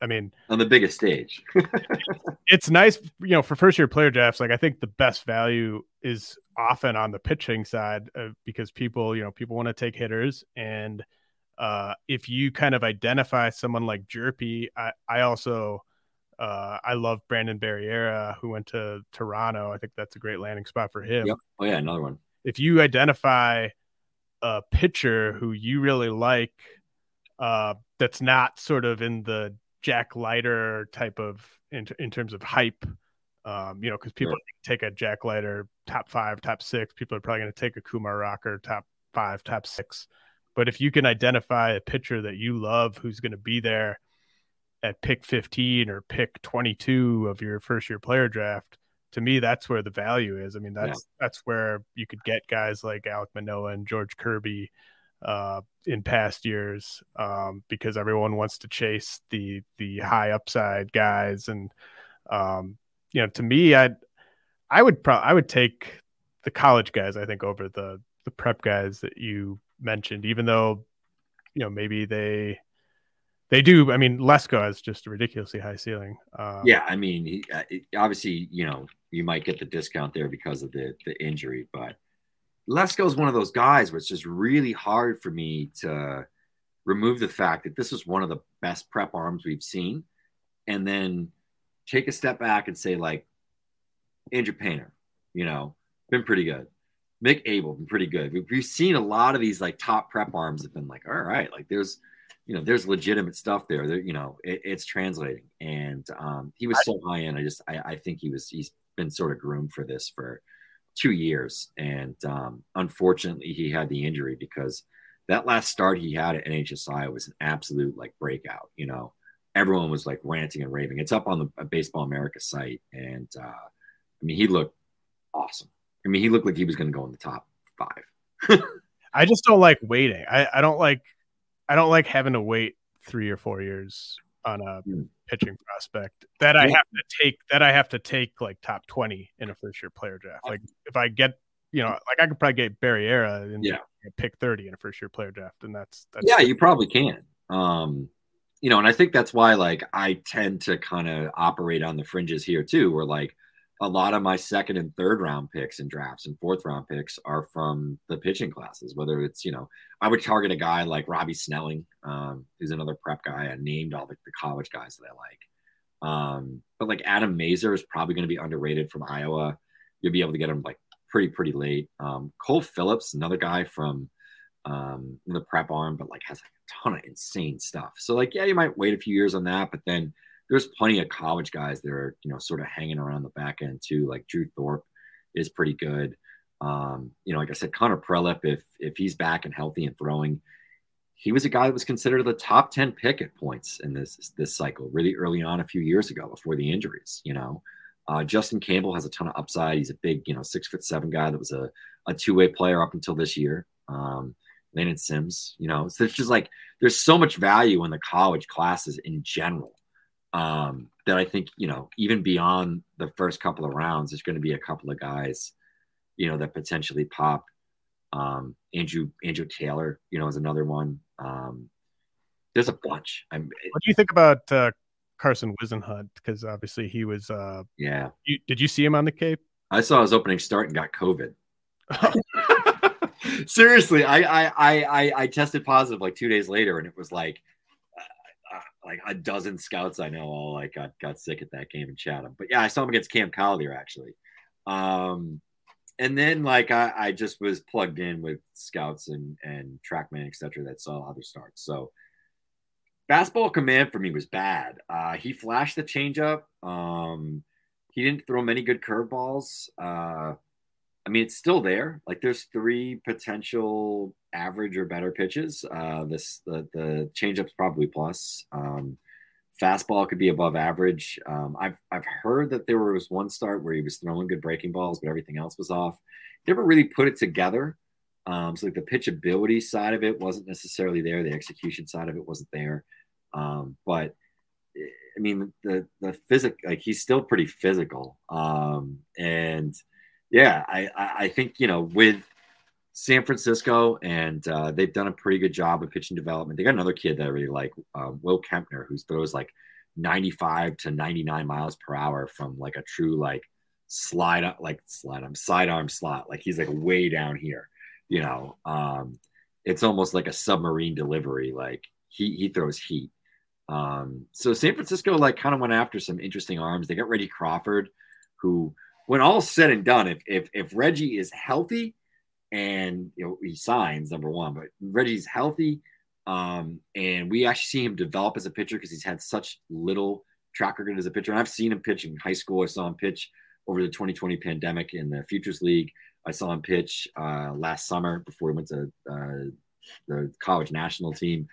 B: I mean,
C: on the biggest stage,
B: it's nice, you know, for first year player drafts. Like, I think the best value is often on the pitching side uh, because people, you know, people want to take hitters. And uh, if you kind of identify someone like Hjerpe, I, I also, uh, I love Brandon Barriera, who went to Toronto. I think that's a great landing spot for him.
C: Yep. Oh, yeah, another one.
B: If you identify a pitcher who you really like, uh, that's not sort of in the Jack Leiter type of in, in terms of hype. Um, you know, because people sure. take a Jack Leiter top five, top six. People are probably going to take a Kumar Rocker top five, top six. But if you can identify a pitcher that you love who's going to be there at pick 15 or pick 22 of your first year player draft, to me, that's where the value is. I mean, that's yeah. that's where you could get guys like Alek Manoah and George Kirby uh, in past years um, because everyone wants to chase the the high upside guys and um, you know to me I I would pro- I would take the college guys I think over the the prep guys that you mentioned even though you know maybe they they do I mean Lesko has just a ridiculously high ceiling
C: uh, yeah I mean he, uh, obviously you know you might get the discount there because of the the injury but Lesko is one of those guys where it's just really hard for me to remove the fact that this is one of the best prep arms we've seen, and then take a step back and say like Andrew Painter, you know, been pretty good. Mick Abel, been pretty good. We've, we've seen a lot of these like top prep arms have been like, all right, like there's, you know, there's legitimate stuff there. That you know, it, it's translating. And um, he was so high end. I just, I, I think he was, he's been sort of groomed for this for two years. And um, unfortunately, he had the injury because that last start he had at NHSI was an absolute like breakout. You know, everyone was like ranting and raving. It's up on the uh, Baseball America site. And uh, I mean, he looked awesome. I mean, he looked like he was going to go in the top five.
B: I just don't like waiting. I, I don't like, I don't like having to wait three or four years on a mm. pitching prospect that I have to take that I have to take like top 20 in a first year player draft. Like if I get, you know, like I could probably get Barriera and
C: yeah.
B: pick 30 in a first year player draft. And that's, that's
C: yeah, you probably can. Um, you know, and I think that's why like I tend to kind of operate on the fringes here too, where like a lot of my second and third round picks and drafts and fourth round picks are from the pitching classes. Whether it's you know, I would target a guy like Robbie Snelling, um, who's another prep guy. I named all the, the college guys that I like. Um, but like Adam Mazur is probably going to be underrated from Iowa. You'll be able to get him like pretty pretty late. Um, Cole Phillips, another guy from um, the prep arm, but like has a ton of insane stuff. So like yeah, you might wait a few years on that, but then there's plenty of college guys that are you know sort of hanging around the back end too. Like Drew Thorpe is pretty good. Um, you know, like I said, Connor Prielipp, if if he's back and healthy and throwing, he was a guy that was considered the top ten pick at points in this this cycle, really early on a few years ago before the injuries. You know, Uh, Justin Campbell has a ton of upside. He's a big, you know, six foot seven guy that was a, a two way player up until this year. Um, Landon Sims, you know, so it's just like there's so much value in the college classes in general um, that I think, you know, even beyond the first couple of rounds, there's going to be a couple of guys, you know, that potentially pop. Um, Andrew Andrew Taylor, you know, is another one. Um, there's a bunch. I'm,
B: what do you think about uh, Carson Whisenhunt? Because obviously he was. Uh,
C: yeah.
B: You, did you see him on the Cape?
C: I saw his opening start and got COVID. Seriously, I, I I I tested positive like two days later, and it was like like a dozen scouts I know all like got got sick at that game in Chatham. But yeah, I saw him against Cam Collier actually. Um, and then like I, I just was plugged in with scouts and and trackman etc that saw other starts. So fastball command for me was bad. Uh, he flashed the changeup. Um, he didn't throw many good curveballs. Uh, I mean, it's still there. Like there's three potential average or better pitches. Uh, this the the changeup's probably plus. Um, fastball could be above average. Um, I've I've heard that there was one start where he was throwing good breaking balls, but everything else was off. Never really put it together. Um, so like the pitchability side of it wasn't necessarily there. The execution side of it wasn't there. Um, but I mean, the the physic like he's still pretty physical. Um, and yeah, I, I think, you know, with San Francisco and uh, they've done a pretty good job of pitching development. They got another kid that I really like, uh, Will Kempner, who throws like 95 to 99 miles per hour from like a true like slide up, like slide arm, sidearm slot. Like he's like way down here, you know. Um, it's almost like a submarine delivery. Like he he throws heat. Um, so San Francisco like kind of went after some interesting arms. They got Reggie Crawford, who when all's said and done, if if if Reggie is healthy and you know he signs number one, but Reggie's healthy, um, and we actually see him develop as a pitcher because he's had such little track record as a pitcher. And I've seen him pitch in high school. I saw him pitch over the 2020 pandemic in the Futures League. I saw him pitch uh, last summer before he went to uh, the college national team.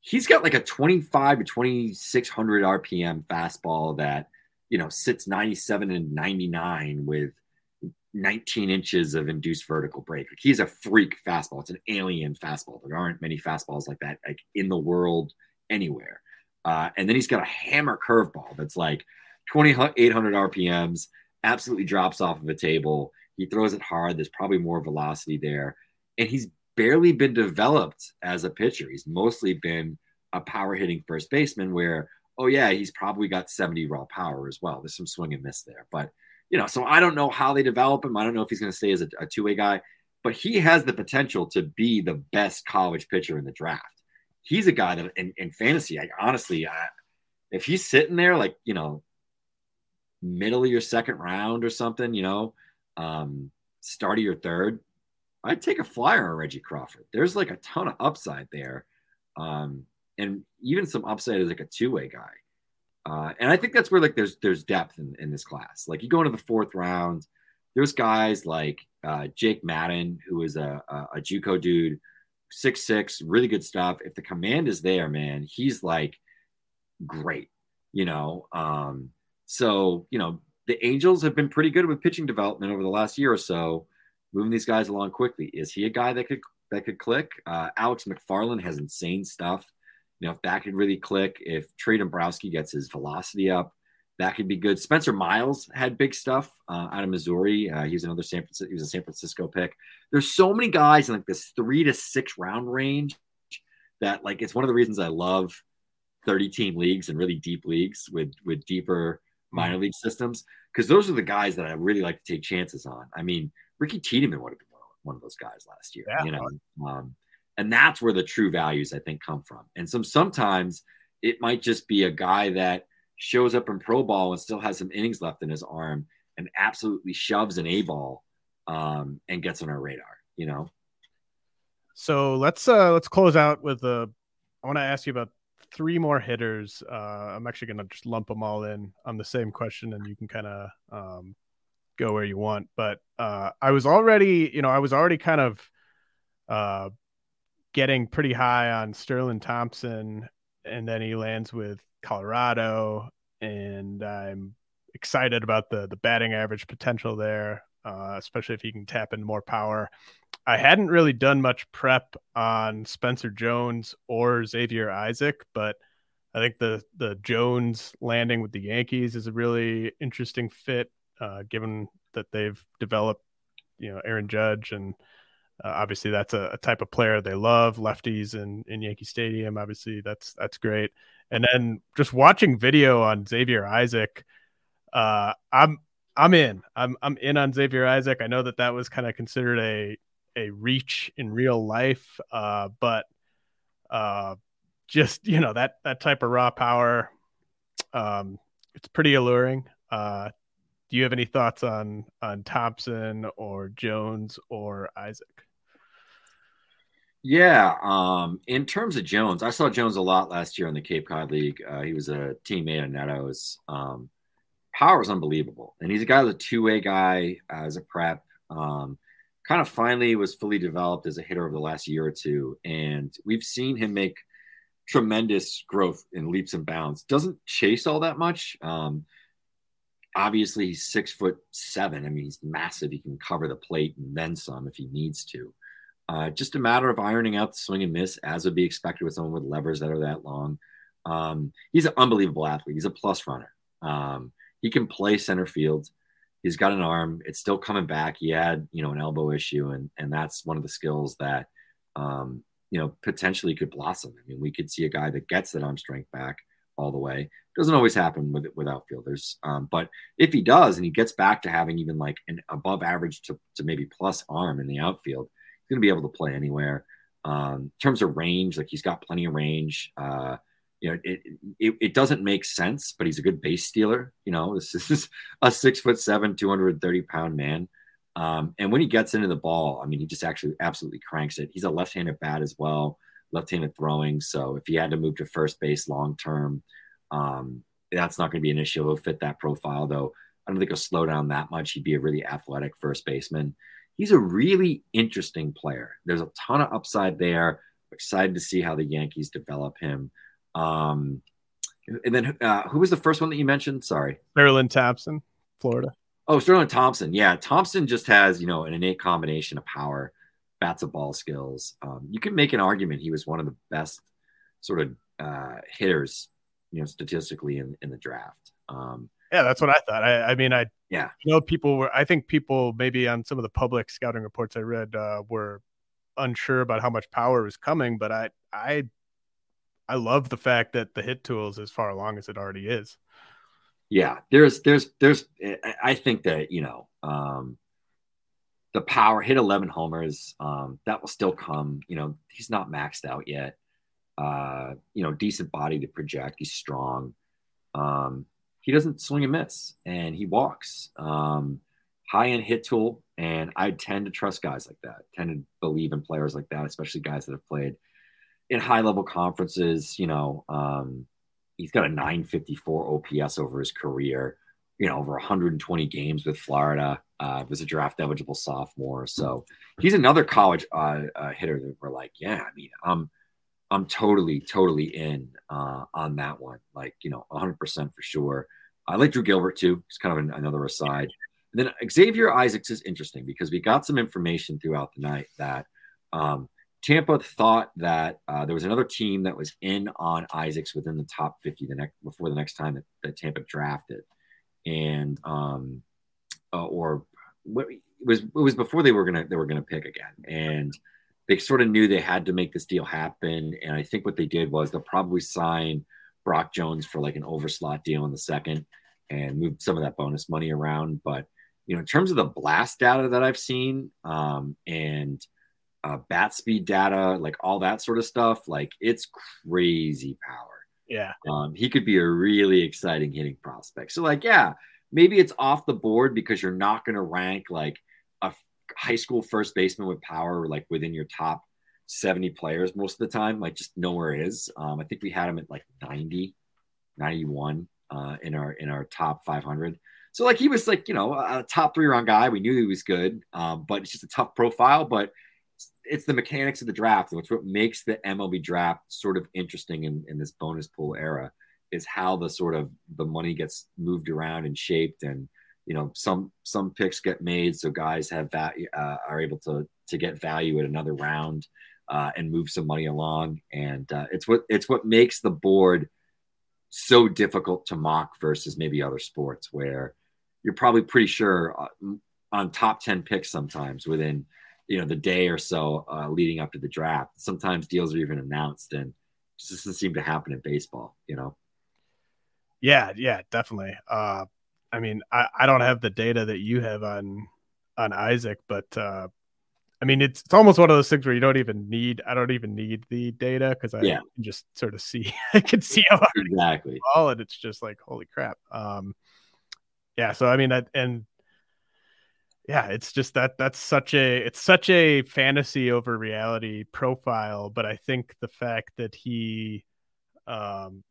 C: He's got like a 25 to 2600 RPM fastball that you know, sits 97 and 99 with 19 inches of induced vertical break. Like he's a freak fastball. It's an alien fastball. There aren't many fastballs like that like in the world anywhere. Uh, and then he's got a hammer curveball that's like 2,800 RPMs, absolutely drops off of a table. He throws it hard. There's probably more velocity there. And he's barely been developed as a pitcher. He's mostly been a power hitting first baseman where oh yeah, he's probably got 70 raw power as well. There's some swing and miss there, but you know, so I don't know how they develop him. I don't know if he's going to stay as a, a two way guy, but he has the potential to be the best college pitcher in the draft. He's a guy that in, in fantasy, I honestly, I, if he's sitting there like you know, middle of your second round or something, you know, um, start of your third, I'd take a flyer on Reggie Crawford. There's like a ton of upside there. Um, and even some upside as like a two way guy. Uh, and I think that's where like there's there's depth in, in this class. Like you go into the fourth round, there's guys like uh, Jake Madden, who is a, a, a JUCO dude, six six, really good stuff. If the command is there, man, he's like great. You know, um, so you know the Angels have been pretty good with pitching development over the last year or so, moving these guys along quickly. Is he a guy that could that could click? Uh, Alex McFarland has insane stuff. You know, if that could really click, if Trey Dombrowski gets his velocity up, that could be good. Spencer Miles had big stuff uh, out of Missouri. Uh, he was another San Francisco. He was a San Francisco pick. There's so many guys in like this three to six round range that like it's one of the reasons I love 30 team leagues and really deep leagues with with deeper minor league systems because those are the guys that I really like to take chances on. I mean, Ricky Tiedemann would have been one of those guys last year. Yeah. You know, um, and that's where the true values I think come from. And some sometimes it might just be a guy that shows up in pro ball and still has some innings left in his arm and absolutely shoves an A ball um, and gets on our radar, you know?
B: So let's uh let's close out with a I want to ask you about three more hitters. Uh I'm actually gonna just lump them all in on the same question and you can kind of um go where you want. But uh I was already, you know, I was already kind of uh getting pretty high on Sterling Thompson, and then he lands with Colorado, and I'm excited about the the batting average potential there, uh, especially if he can tap in more power. I hadn't really done much prep on Spencer Jones or Xavier Isaac, but I think the the Jones landing with the Yankees is a really interesting fit, uh, given that they've developed, you know, Aaron Judge, and uh, obviously that's a, a, type of player they love. Lefties in in Yankee Stadium, obviously that's that's great. And then just watching video on Xavier Isaac, uh, I'm I'm in. I'm I'm in on Xavier Isaac. I know that that was kind of considered a a reach in real life, uh, but uh, just you know that that type of raw power, um, it's pretty alluring. Uh, do you have any thoughts on on Thompson or Jones or Isaac?
C: Yeah, um, in terms of Jones, I saw Jones a lot last year in the Cape Cod League. Uh, he was a teammate of Neto's. Um, power is unbelievable, and he's a guy, a two-way guy as a prep. Um, kind of finally was fully developed as a hitter over the last year or two. And we've seen him make tremendous growth in leaps and bounds. Doesn't chase all that much. Um, obviously, he's six foot seven. I mean, he's massive. He can cover the plate and then some if he needs to. Uh, just a matter of ironing out the swing and miss, as would be expected with someone with levers that are that long. Um, he's an unbelievable athlete. He's a plus runner. Um, he can play center field he's got an arm. It's still coming back. He had, you know, an elbow issue, and and that's one of the skills that, um, you know, potentially could blossom. I mean, we could see a guy that gets that arm strength back all the way. Doesn't always happen with with outfielders, um, but if he does, and he gets back to having even like an above average to, to maybe plus arm in the outfield, he's going to be able to play anywhere. Um, in terms of range, like he's got plenty of range. Uh, you know, it, it, it doesn't make sense, but he's a good base stealer. You know, this is a six foot seven, 230 pound man. Um, and when he gets into the ball, I mean, he just actually absolutely cranks it. He's a left handed bat as well, left handed throwing. So if he had to move to first base long term, um, that's not going to be an issue. He'll fit that profile, though. I don't think he'll slow down that much. He'd be a really athletic first baseman. He's a really interesting player. There's a ton of upside there. Excited to see how the Yankees develop him. Um, and then uh, who was the first one that you mentioned? Sorry,
B: Maryland Thompson, Florida.
C: Oh, Sterling Thompson. Yeah, Thompson just has you know an innate combination of power, bats of ball skills. Um, you can make an argument he was one of the best sort of uh, hitters, you know, statistically in, in the draft. Um,
B: yeah, that's what I thought. I, I mean, I
C: yeah,
B: you know, people were. I think people maybe on some of the public scouting reports I read uh, were unsure about how much power was coming, but I I I love the fact that the hit tool is as far along as it already is.
C: Yeah, there's there's there's I think that you know um, the power hit 11 homers um, that will still come. You know he's not maxed out yet. Uh, you know decent body to project. He's strong. Um, he doesn't swing and miss, and he walks. Um, high end hit tool, and I tend to trust guys like that. Tend to believe in players like that, especially guys that have played in high level conferences, you know, um, he's got a 954 OPS over his career, you know, over 120 games with Florida. Uh, was a draft eligible sophomore. So he's another college uh, uh, hitter that we're like, yeah, I mean, I'm, I'm totally, totally in uh, on that one. Like, you know, 100% for sure. I like Drew Gilbert too. It's kind of an, another aside. And then Xavier Isaacs is interesting because we got some information throughout the night that um, Tampa thought that uh, there was another team that was in on Isaacs within the top 50 the next before the next time that, that Tampa drafted, and um, uh, or what it was it was before they were gonna they were gonna pick again, and they sort of knew they had to make this deal happen, and I think what they did was they'll probably sign Brock Jones for like an overslot deal in the second and move some of that bonus money around, but you know in terms of the blast data that I've seen um, and uh, bat speed data, like all that sort of stuff. Like it's crazy power.
B: Yeah.
C: Um, he could be a really exciting hitting prospect. So, like, yeah, maybe it's off the board because you're not going to rank like high school first baseman with power like within your top 70 players most of the time. Like, just nowhere is. Um, I think we had him at like 90, 91 uh, in our in our top 500. So, like, he was like, you know, a top three round guy. We knew he was good, um, but it's just a tough profile. But it's the mechanics of the draft. It's what makes the MLB draft sort of interesting in, in this bonus pool era is how the sort of the money gets moved around and shaped and you know some some picks get made so guys have that uh, are able to to get value at another round uh, and move some money along. And uh, it's what it's what makes the board so difficult to mock versus maybe other sports where you're probably pretty sure uh, on top 10 picks sometimes within you know the day or so uh, leading up to the draft. Sometimes deals are even announced and just doesn't seem to happen in baseball you know?
B: Yeah yeah definitely. Uh i mean i i don't have the data that you have on on isaac but uh I mean, it's, it's almost one of those things where you don't even need. I don't even need the data because I
C: yeah.
B: can just sort of see. I can see how
C: exactly
B: all, and it's just like holy crap. Um, yeah. So I mean, that and yeah, it's just that that's such a it's such a fantasy over reality profile. But I think the fact that he, um,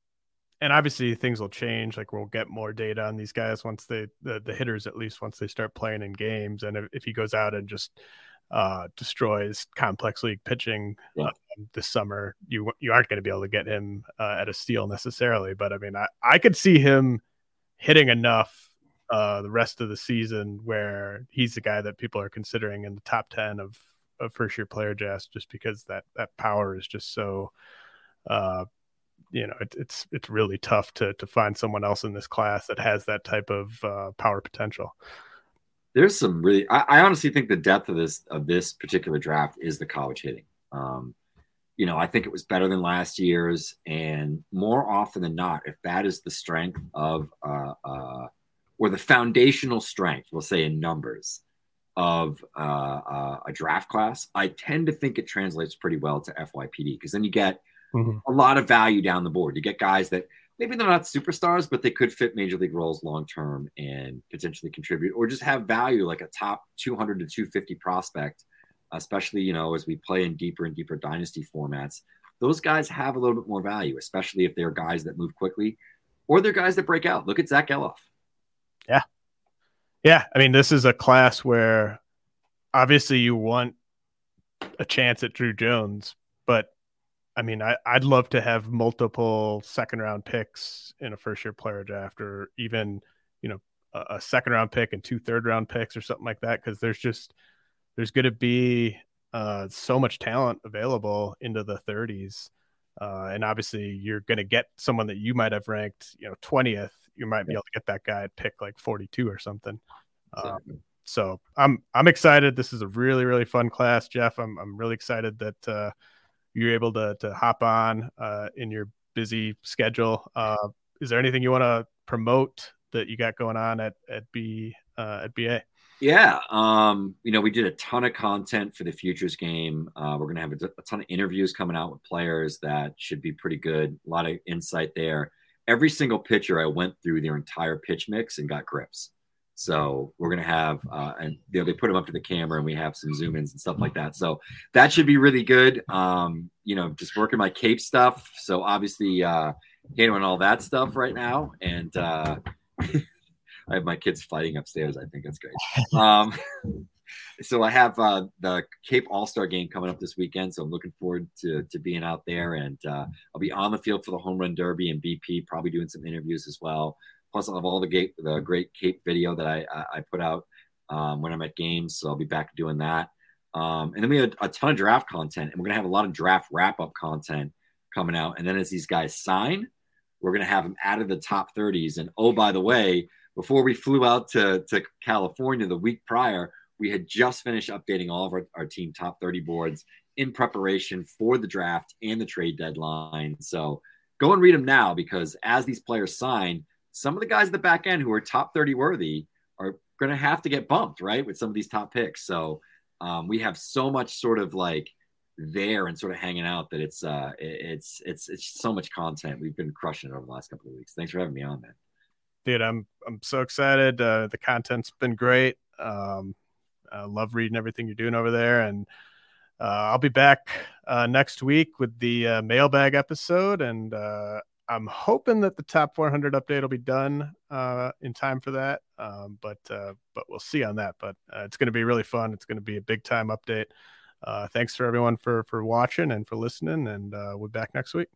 B: and obviously things will change. Like we'll get more data on these guys once they the, the hitters at least once they start playing in games. And if, if he goes out and just uh, destroys complex league pitching yeah. um, this summer, you you aren't going to be able to get him uh, at a steal necessarily. But I mean, I, I could see him hitting enough uh, the rest of the season where he's the guy that people are considering in the top ten of of first year player drafts, just because that that power is just so. Uh, you know, it, it's it's really tough to to find someone else in this class that has that type of uh, power potential.
C: There's some really I, I, honestly think the depth of this of this particular draft is the college hitting. Um, you know i think it was better than last year's and more often than not if that is the strength of uh, uh, or the foundational strength we'll say in numbers of uh, uh a draft class i tend to think it translates pretty well to fypd because then you get mm-hmm. a lot of value down the board you get guys that maybe they're not superstars, but they could fit major league roles long term and potentially contribute or just have value like a top 200 to 250 prospect, especially, you know, as we play in deeper and deeper dynasty formats. Those guys have a little bit more value, especially if they're guys that move quickly or they're guys that break out. Look at Zack Gelof.
B: Yeah. Yeah. I mean, this is a class where obviously you want a chance at Druw Jones, but I mean, I, I'd love to have multiple second round picks in a first year player draft, or even you know a, a second round pick and two third round picks or something like that, because there's just there's going to be uh, so much talent available into the 30s, uh, and obviously you're going to get someone that you might have ranked, you know, 20th. You might be able to get that guy at pick like 42 or something. Um, so I'm I'm excited. This is a really really fun class, Geoff. I'm I'm really excited that. Uh, you're able to to hop on uh, in your busy schedule. Uh, is there anything you want to promote that you got going on at at B uh, at BA?
C: Yeah, um, you know, we did a ton of content for the futures game. Uh, we're going to have a, a, ton of interviews coming out with players that should be pretty good. A lot of insight there. Every single pitcher, I went through their entire pitch mix and got grips. So we're gonna have, uh, and you know, they put them up to the camera, and we have some zoom ins and stuff like that. So that should be really good. Um, you know, just working my cape stuff. So obviously, uh, handling all that stuff right now, and uh, I have my kids fighting upstairs. I think that's great. Um, so I have uh, the Cape All Star game coming up this weekend, so I'm looking forward to to being out there, and uh, I'll be on the field for the home run derby and BP, probably doing some interviews as well. Plus, I'll have all the, gate, the great Cape video that I, I, put out um, when I'm at games. So I'll be back doing that. Um, and then we had a ton of draft content, and we're to have a lot of draft wrap up content coming out. And then as these guys sign, we're to have them out of the top 30s. And oh, by the way, before we flew out to, to California the week prior, we had just finished updating all of our, our team top 30 boards in preparation for the draft and the trade deadline. So go and read them now because as these players sign, some of the guys at the back end who are top 30 worthy are going to have to get bumped, right, with some of these top picks. So um, we have so much sort of like there and sort of hanging out that it's uh it's it's it's so much content. We've been crushing it over the last couple of weeks. Thanks for having me on, man.
B: Dude, I'm I'm so excited. Uh, the content's been great. Um, I love reading everything you're doing over there, and uh, I'll be back uh, next week with the uh, mailbag episode, and uh, I'm hoping that the top 400 update will be done uh, in time for that, um, but uh, but we'll see on that. But uh, it's going to be really fun. It's going to be a big time update. Uh, thanks for everyone for for watching and for listening, and uh, we'll be back next week.